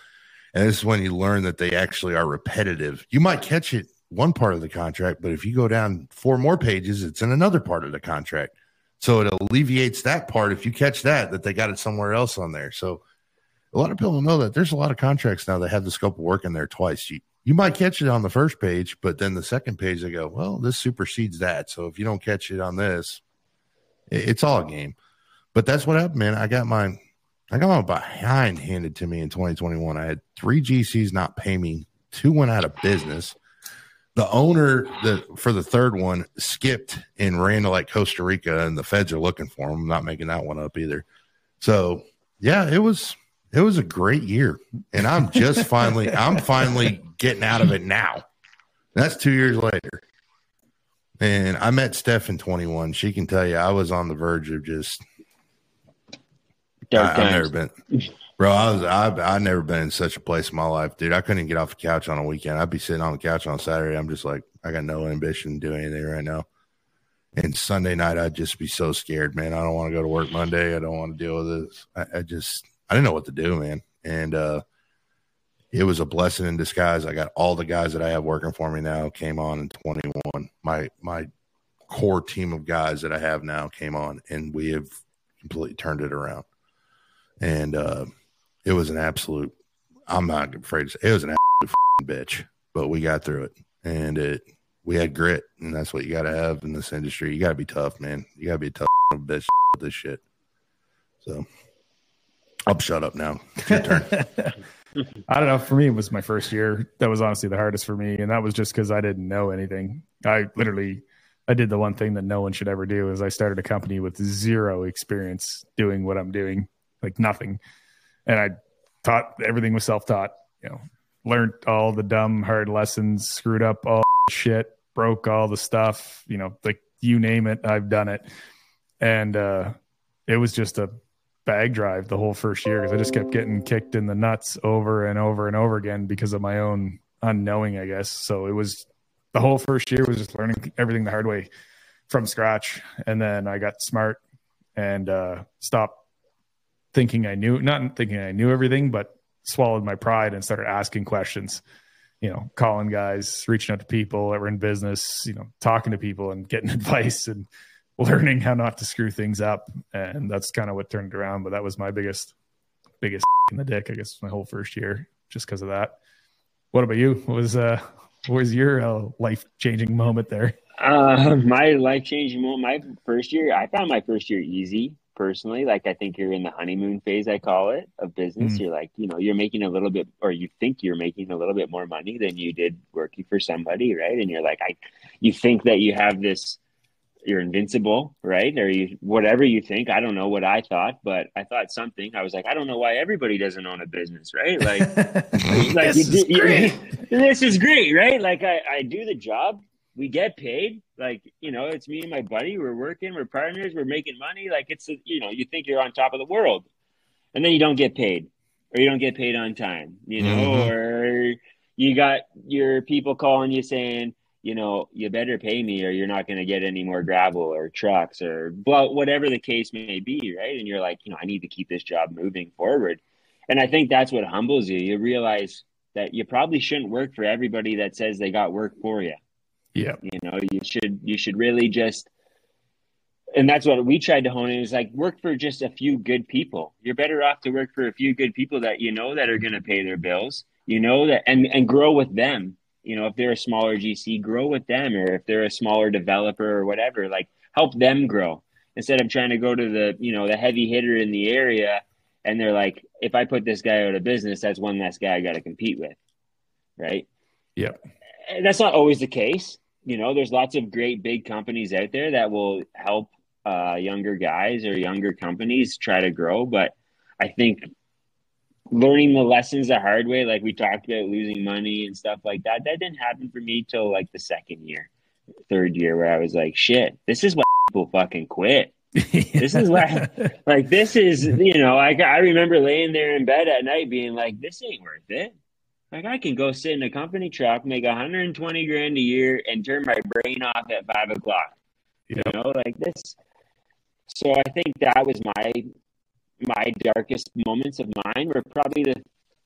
Speaker 2: And this is when you learn that they actually are repetitive. You might catch it one part of the contract, but if you go down four more pages, it's in another part of the contract. So it alleviates that part if you catch that, that they got it somewhere else on there. So a lot of people know that there's a lot of contracts now that have the scope of work in there twice. You, you might catch it on the first page, but then the second page, they go, well, this supersedes that. So if you don't catch it on this, it, it's all a game. But that's what happened, man. I got mine. I got my behind handed to me in 2021. I had three GCs not pay me. Two went out of business the owner the for the third one skipped and ran to like Costa Rica, and the feds are looking for him. I'm not making that one up either. So yeah, it was it was a great year, and I'm just *laughs* finally I'm finally getting out of it now. That's two years later, and I met Steph in 21. She can tell you I was on the verge of just.
Speaker 4: Dark
Speaker 2: I, I've never been. *laughs* Bro, I was I've I've never been in such a place in my life, dude. I couldn't get off the couch on a weekend. I'd be sitting on the couch on Saturday. I'm just like, I got no ambition to do anything right now. And Sunday night, I'd just be so scared, man. I don't want to go to work Monday. I don't want to deal with this. I, I just I didn't know what to do, man. And uh it was a blessing in disguise. I got all the guys that I have working for me now came on in 21. My my core team of guys that I have now came on, and we have completely turned it around. And uh it was an absolute. I'm not afraid to say it was an absolute bitch, but we got through it, and it we had grit, and that's what you got to have in this industry. You got to be tough, man. You got to be a tough bitch with this shit. So I'll shut up now. Your turn. *laughs*
Speaker 3: I don't know. For me, it was my first year. That was honestly the hardest for me, and that was just because I didn't know anything. I literally, I did the one thing that no one should ever do: is I started a company with zero experience doing what I'm doing, like nothing and I taught everything was self taught. You know, learned all the dumb hard lessons, screwed up all shit, broke all the stuff. You know, like you name it, I've done it, and uh, it was just a bag drive the whole first year because I just kept getting kicked in the nuts over and over and over again because of my own unknowing, I guess. So it was the whole first year was just learning everything the hard way from scratch, and then I got smart and uh, stopped thinking I knew, not thinking I knew everything, but swallowed my pride and started asking questions. You know, calling guys, reaching out to people that were in business, you know, talking to people and getting *laughs* advice and learning how not to screw things up. And that's kind of what turned it around. But that was my biggest, biggest *laughs* in the dick, I guess, my whole first year, just because of that. What about you? What was uh, what was your uh, life changing moment there?
Speaker 4: Uh, *laughs* my life changing moment, my first year, I found my first year easy personally. Like I think you're in the honeymoon phase, I call it, of business. Mm. You're like, you know, you're making a little bit, or you think you're making a little bit more money than you did working for somebody, right? And you're like, I, you think that you have this, you're invincible, right? Or you, whatever you think. I don't know what I thought, but I thought something. I was like, I don't know why everybody doesn't own a business, right? Like, *laughs* like
Speaker 3: this, is great. *laughs*
Speaker 4: this is great, right? Like I, I do the job we get paid. Like, you know, it's me and my buddy. We're working, we're partners, we're making money. Like, it's, a, you know, you think you're on top of the world. And then you don't get paid or you don't get paid on time, you know, mm-hmm. or you got your people calling you saying, you know, you better pay me or you're not going to get any more gravel or trucks or blah, whatever the case may be. Right. And you're like, you know, I need to keep this job moving forward. And I think that's what humbles you. You realize that you probably shouldn't work for everybody that says they got work for you
Speaker 3: Yeah.
Speaker 4: You know, you should you should really just and that's what we tried to hone in is like work for just a few good people. You're better off to work for a few good people that you know that are going to pay their bills. You know that and and grow with them. You know, if they're a smaller GC, grow with them, or if they're a smaller developer or whatever, like help them grow instead of trying to go to the you know the heavy hitter in the area and they're like, if I put this guy out of business, that's one less guy I got to compete with, right?
Speaker 3: Yep.
Speaker 4: And that's not always the case. You know, there's lots of great big companies out there that will help uh, younger guys or younger companies try to grow. But I think learning the lessons the hard way, like we talked about losing money and stuff like that, that didn't happen for me till like the second year, third year, where I was like, shit, this is why people fucking quit. *laughs* This is why, like, this is, you know, I, I remember laying there in bed at night being like, this ain't worth it. Like, I can go sit in a company truck, make 120 grand a year, and turn my brain off at five o'clock. You know, like this. So I think that was my my darkest moments of mine were probably the,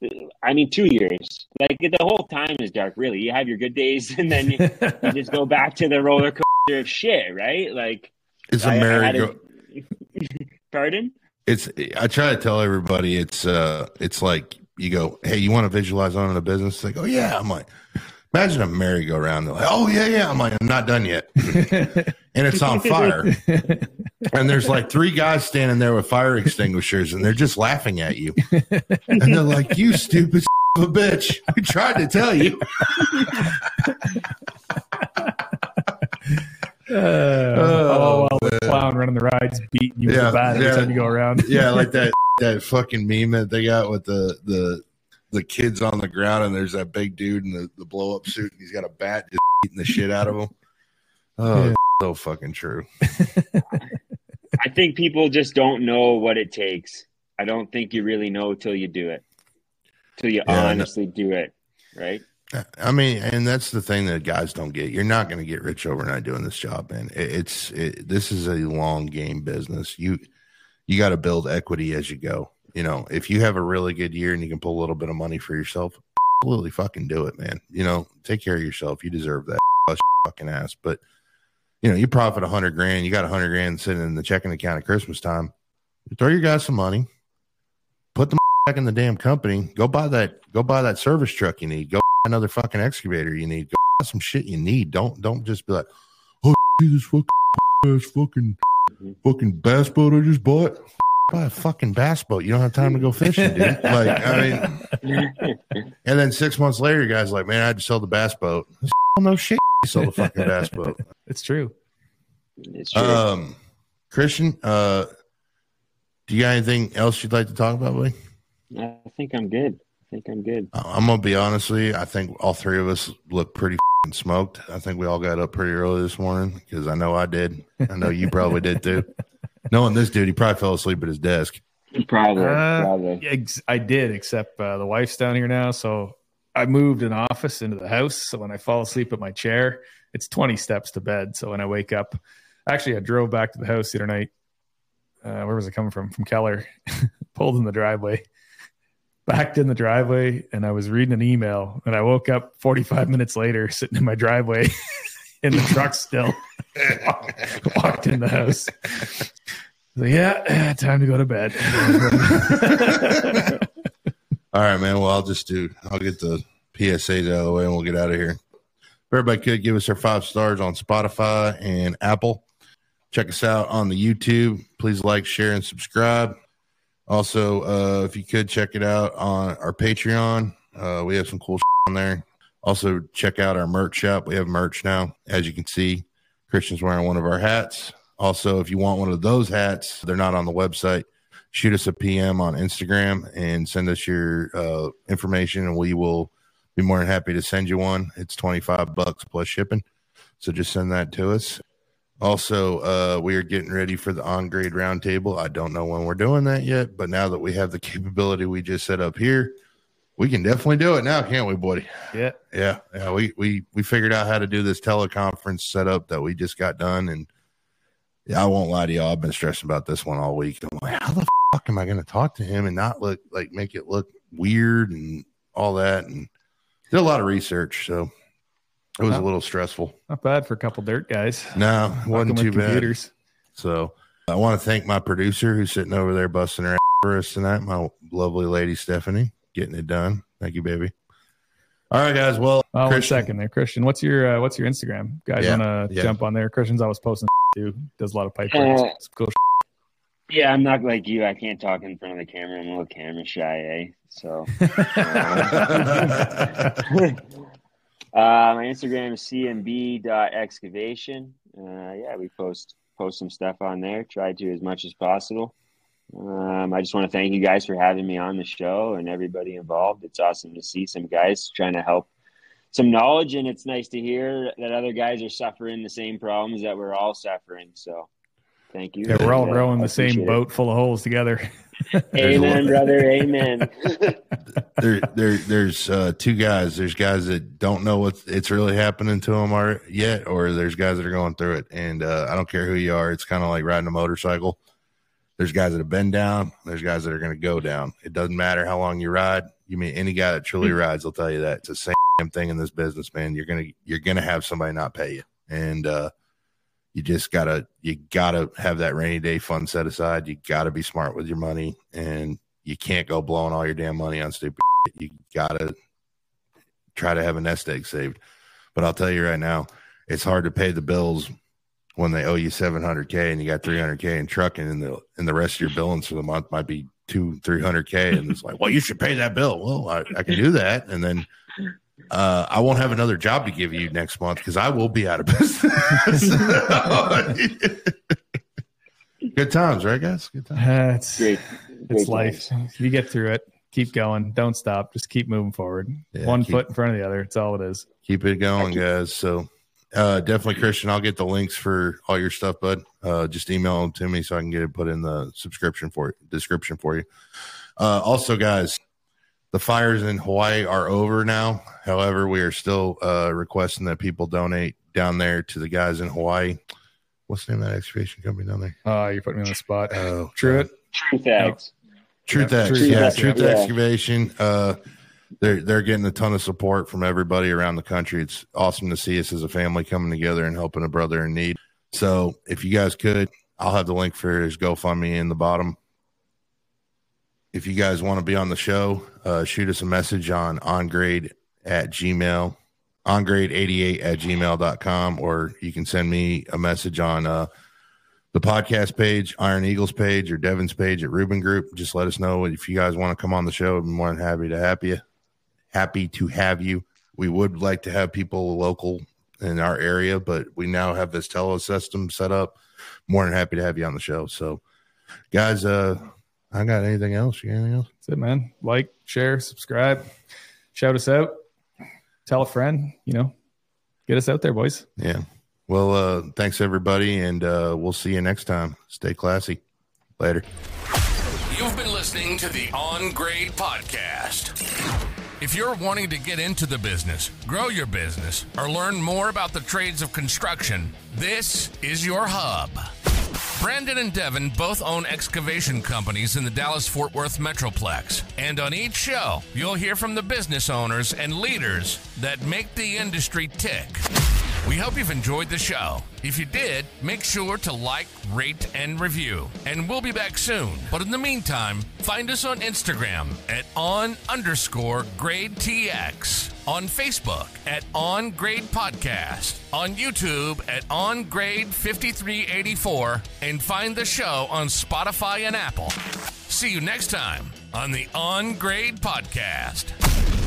Speaker 4: the I mean, two years. Like the whole time is dark. Really, you have your good days, *laughs* and then you, you just go back to the roller coaster of shit, right? Like
Speaker 2: It's a merry-go.
Speaker 4: a- *laughs* Pardon?
Speaker 2: It's I try to tell everybody it's uh it's like you go, hey, you want to visualize owning a business? They go, yeah. I'm like, imagine a merry-go-round. They're like, oh yeah, yeah. I'm like, I'm not done yet, *laughs* and it's on fire. And there's like three guys standing there with fire extinguishers, and they're just laughing at you, and they're like, you stupid of a bitch. We tried to tell you.
Speaker 3: Uh, *laughs* oh, well, the clown running the rides beating you with
Speaker 2: Yeah,
Speaker 3: bat every
Speaker 2: yeah.
Speaker 3: time you go around.
Speaker 2: yeah, like *laughs* that that fucking meme that they got with the the the kids on the ground, and there's that big dude in the, the blow up suit, and he's got a bat just beating the shit out of him. Oh,
Speaker 3: Yeah.
Speaker 2: so fucking true. *laughs*
Speaker 4: I think people just don't know what it takes. I don't think you really know till you do it, till you
Speaker 2: Yeah,
Speaker 4: honestly do it, right?
Speaker 2: I mean, and that's the thing that guys don't get. You're not going to get rich overnight doing this job, man. It, it's it, this is a long game business. You you got to build equity as you go. You know, if you have a really good year and you can pull a little bit of money for yourself, absolutely fucking do it, man. You know, take care of yourself. You deserve that. *laughs* Fucking ass. But you know, you profit a hundred grand. You got a hundred grand sitting in the checking account at Christmas time. Throw your guys some money. Put them *laughs* back in the damn company. Go buy that. Go buy that service truck you need. Go *laughs* another fucking excavator you need. Go *laughs* buy some shit you need. Don't don't just be like, oh, this fucking ass fucking mm-hmm. fucking bass boat I just bought. Buy a fucking bass boat. You don't have time to go fishing, dude. Like, I mean, and then six months later, you guys like, man, I had to sell the bass boat. no shit, you sell the fucking bass boat.
Speaker 3: It's true.
Speaker 4: It's true.
Speaker 2: Um, Christian, uh, do you got anything else you'd like to talk about, buddy?
Speaker 4: I think I'm good. I think I'm good.
Speaker 2: Uh, I'm gonna be honest with you. I think all three of us look pretty fing smoked. I think we all got up pretty early this morning because I know I did. I know you probably did too. *laughs* Knowing this dude, he probably fell asleep at his desk.
Speaker 4: Probably,
Speaker 3: Uh,
Speaker 4: probably.
Speaker 3: Ex- I did, except uh, the wife's down here now. So I moved an office into the house. So when I fall asleep at my chair, it's 20 steps to bed. So when I wake up, actually, I drove back to the house the other night. Uh, where was it coming from? From Keller. *laughs* Pulled in the driveway, backed in the driveway, and I was reading an email. And I woke up 45 minutes later, *laughs* sitting in my driveway *laughs* in the truck still. Walked in the house. So, yeah, *sighs* time to go to bed.
Speaker 2: All right, man. Well, I'll just do. I'll get the PSAs out of the way, and we'll get out of here. Everybody could give us their five stars on Spotify and Apple. Check us out on the YouTube. Please like, share, and subscribe. Also, uh, if you could check it out on our Patreon, uh, we have some cool on there. Also, check out our merch shop. We have merch now, as you can see. Christian's wearing one of our hats. Also, if you want one of those hats, they're not on the website shoot us a PM on Instagram and send us your uh, information, and we will be more than happy to send you one. It's twenty five bucks plus shipping, so just send that to us. Also, uh, we are getting ready for the on grade roundtable. I don't know when we're doing that yet, but now that we have the *laughs* capability we just set up here, we can definitely do it now, can't we, buddy?
Speaker 3: yeah.
Speaker 2: Yeah, yeah. We we we figured out how to do this teleconference setup that we just got done, and yeah, I won't lie to y'all. I've been stressing about this one all week. I'm like, how the fuck am I going to talk to him and not look like make it look weird and all that, and did a lot of research. So It was
Speaker 3: Huh?
Speaker 2: a little stressful.
Speaker 3: Not bad for a couple dirt guys.
Speaker 2: No, it
Speaker 3: Working
Speaker 2: wasn't
Speaker 3: with
Speaker 2: too bad. So I want to thank my producer who's sitting over there busting her ass for us tonight. My lovely lady Stephanie, getting it done. Thank you, baby. All right, guys. Well,
Speaker 3: Oh, one
Speaker 2: Christian-
Speaker 3: second there, Christian. What's your uh, what's your Instagram? Guys
Speaker 2: Yeah,
Speaker 3: want to
Speaker 2: yeah.
Speaker 3: jump on there? Christian's always posting too. Does a lot of pipe
Speaker 4: Uh.
Speaker 3: It's cool.
Speaker 4: Yeah, I'm not like you. I can't talk in front of the camera. I'm a little camera shy, eh? So, *laughs* uh, my Instagram is cmb.excavation. Uh, yeah, we post post some stuff on there. Try to as much as possible. Um, I just want to thank you guys for having me on the show and everybody involved. It's awesome to see some guys trying to help some knowledge, and it's nice to hear that other guys are suffering the same problems that we're all suffering. So, thank you.
Speaker 3: Yeah, we're all
Speaker 4: And,
Speaker 3: rowing
Speaker 4: I
Speaker 3: the same
Speaker 4: appreciate it.
Speaker 3: boat full of holes together. *laughs*
Speaker 4: Amen, brother. Amen. *laughs*
Speaker 2: there, there, there's uh, two guys. There's guys that don't know what it's really happening to them are, yet, or there's guys that are going through it. And uh, I don't care who you are. It's kind of like riding a motorcycle. There's guys that have been down. There's guys that are going to go down. It doesn't matter how long you ride. You mean any guy that truly rides will tell you that it's the same thing in this business, man. You're gonna you're gonna have somebody not pay you, and uh, you just gotta you gotta have that rainy day fund set aside. You gotta be smart with your money, and you can't go blowing all your damn money on stupid. Shit. You gotta try to have a nest egg saved. But I'll tell you right now, it's hard to pay the bills when they owe you 700k and you got 300k in trucking and the and the rest of your billings for the month might be two 300k and it's like well you should pay that bill well i, I can do that and then uh, i won't have another job to give you next month because i will be out of *laughs* business *laughs* good times right guys good times
Speaker 3: Uh, it's
Speaker 4: Great.
Speaker 3: it's life.
Speaker 4: times.
Speaker 3: You get through it. Keep going. Don't stop. Just keep moving forward.
Speaker 2: Yeah,
Speaker 3: One
Speaker 2: keep-
Speaker 3: foot in front of the other. It's all it is.
Speaker 2: keep it going guys so uh definitely christian i'll get the links for all your stuff bud uh just email them to me so i can get it put in the subscription for description for you uh also guys the fires in hawaii are over now however we are still uh requesting that people donate down there to the guys in hawaii what's the name of that excavation company down there
Speaker 3: Oh, you're putting me on the spot.
Speaker 2: oh
Speaker 3: True it.
Speaker 4: Truth acts.
Speaker 2: Truth
Speaker 3: Yeah,
Speaker 2: X,
Speaker 3: Truth
Speaker 2: yeah,
Speaker 3: X,
Speaker 2: Truth
Speaker 4: yeah.
Speaker 2: Excavation. Uh, they're they're getting a ton of support from everybody around the country. It's awesome to see us as a family coming together and helping a brother in need. So if you guys could, I'll have the link for his GoFundMe in the bottom. If you guys want to be on the show, uh, shoot us a message on ongrade at gmail, ongrade88 at gmail.com, or you can send me a message on uh, the podcast page, Iron Eagles page, or Devon's page at Ruben Group. Just let us know if you guys want to come on the show. Be more than happy to have you. Happy to have you. We would like to have people local in our area, but we now have this tele system set up. More than happy to have you on the show. So, guys, uh, I got anything else? You got anything else?
Speaker 3: That's it, man. Like, share, subscribe, shout us out, tell a friend. You know, get us out there, boys.
Speaker 2: Yeah. Well, uh, thanks everybody, and uh, we'll see you next time. Stay classy. Later.
Speaker 1: You've been listening to the On Grade Podcast. If you're wanting to get into the business, grow your business, or learn more about the trades of construction, this is your hub. Brandon and Devon both own excavation companies in the Dallas Fort Worth Metroplex. And on each show, you'll hear from the business owners and leaders that make the industry tick. We hope you've enjoyed the show. If you did, make sure to like, rate, and review. And we'll be back soon. But in the meantime, find us on Instagram at on underscore grade TX, on Facebook at On Grade Podcast, on YouTube at On Grade 5384, and find the show on Spotify and Apple. See you next time on the On Grade Podcast.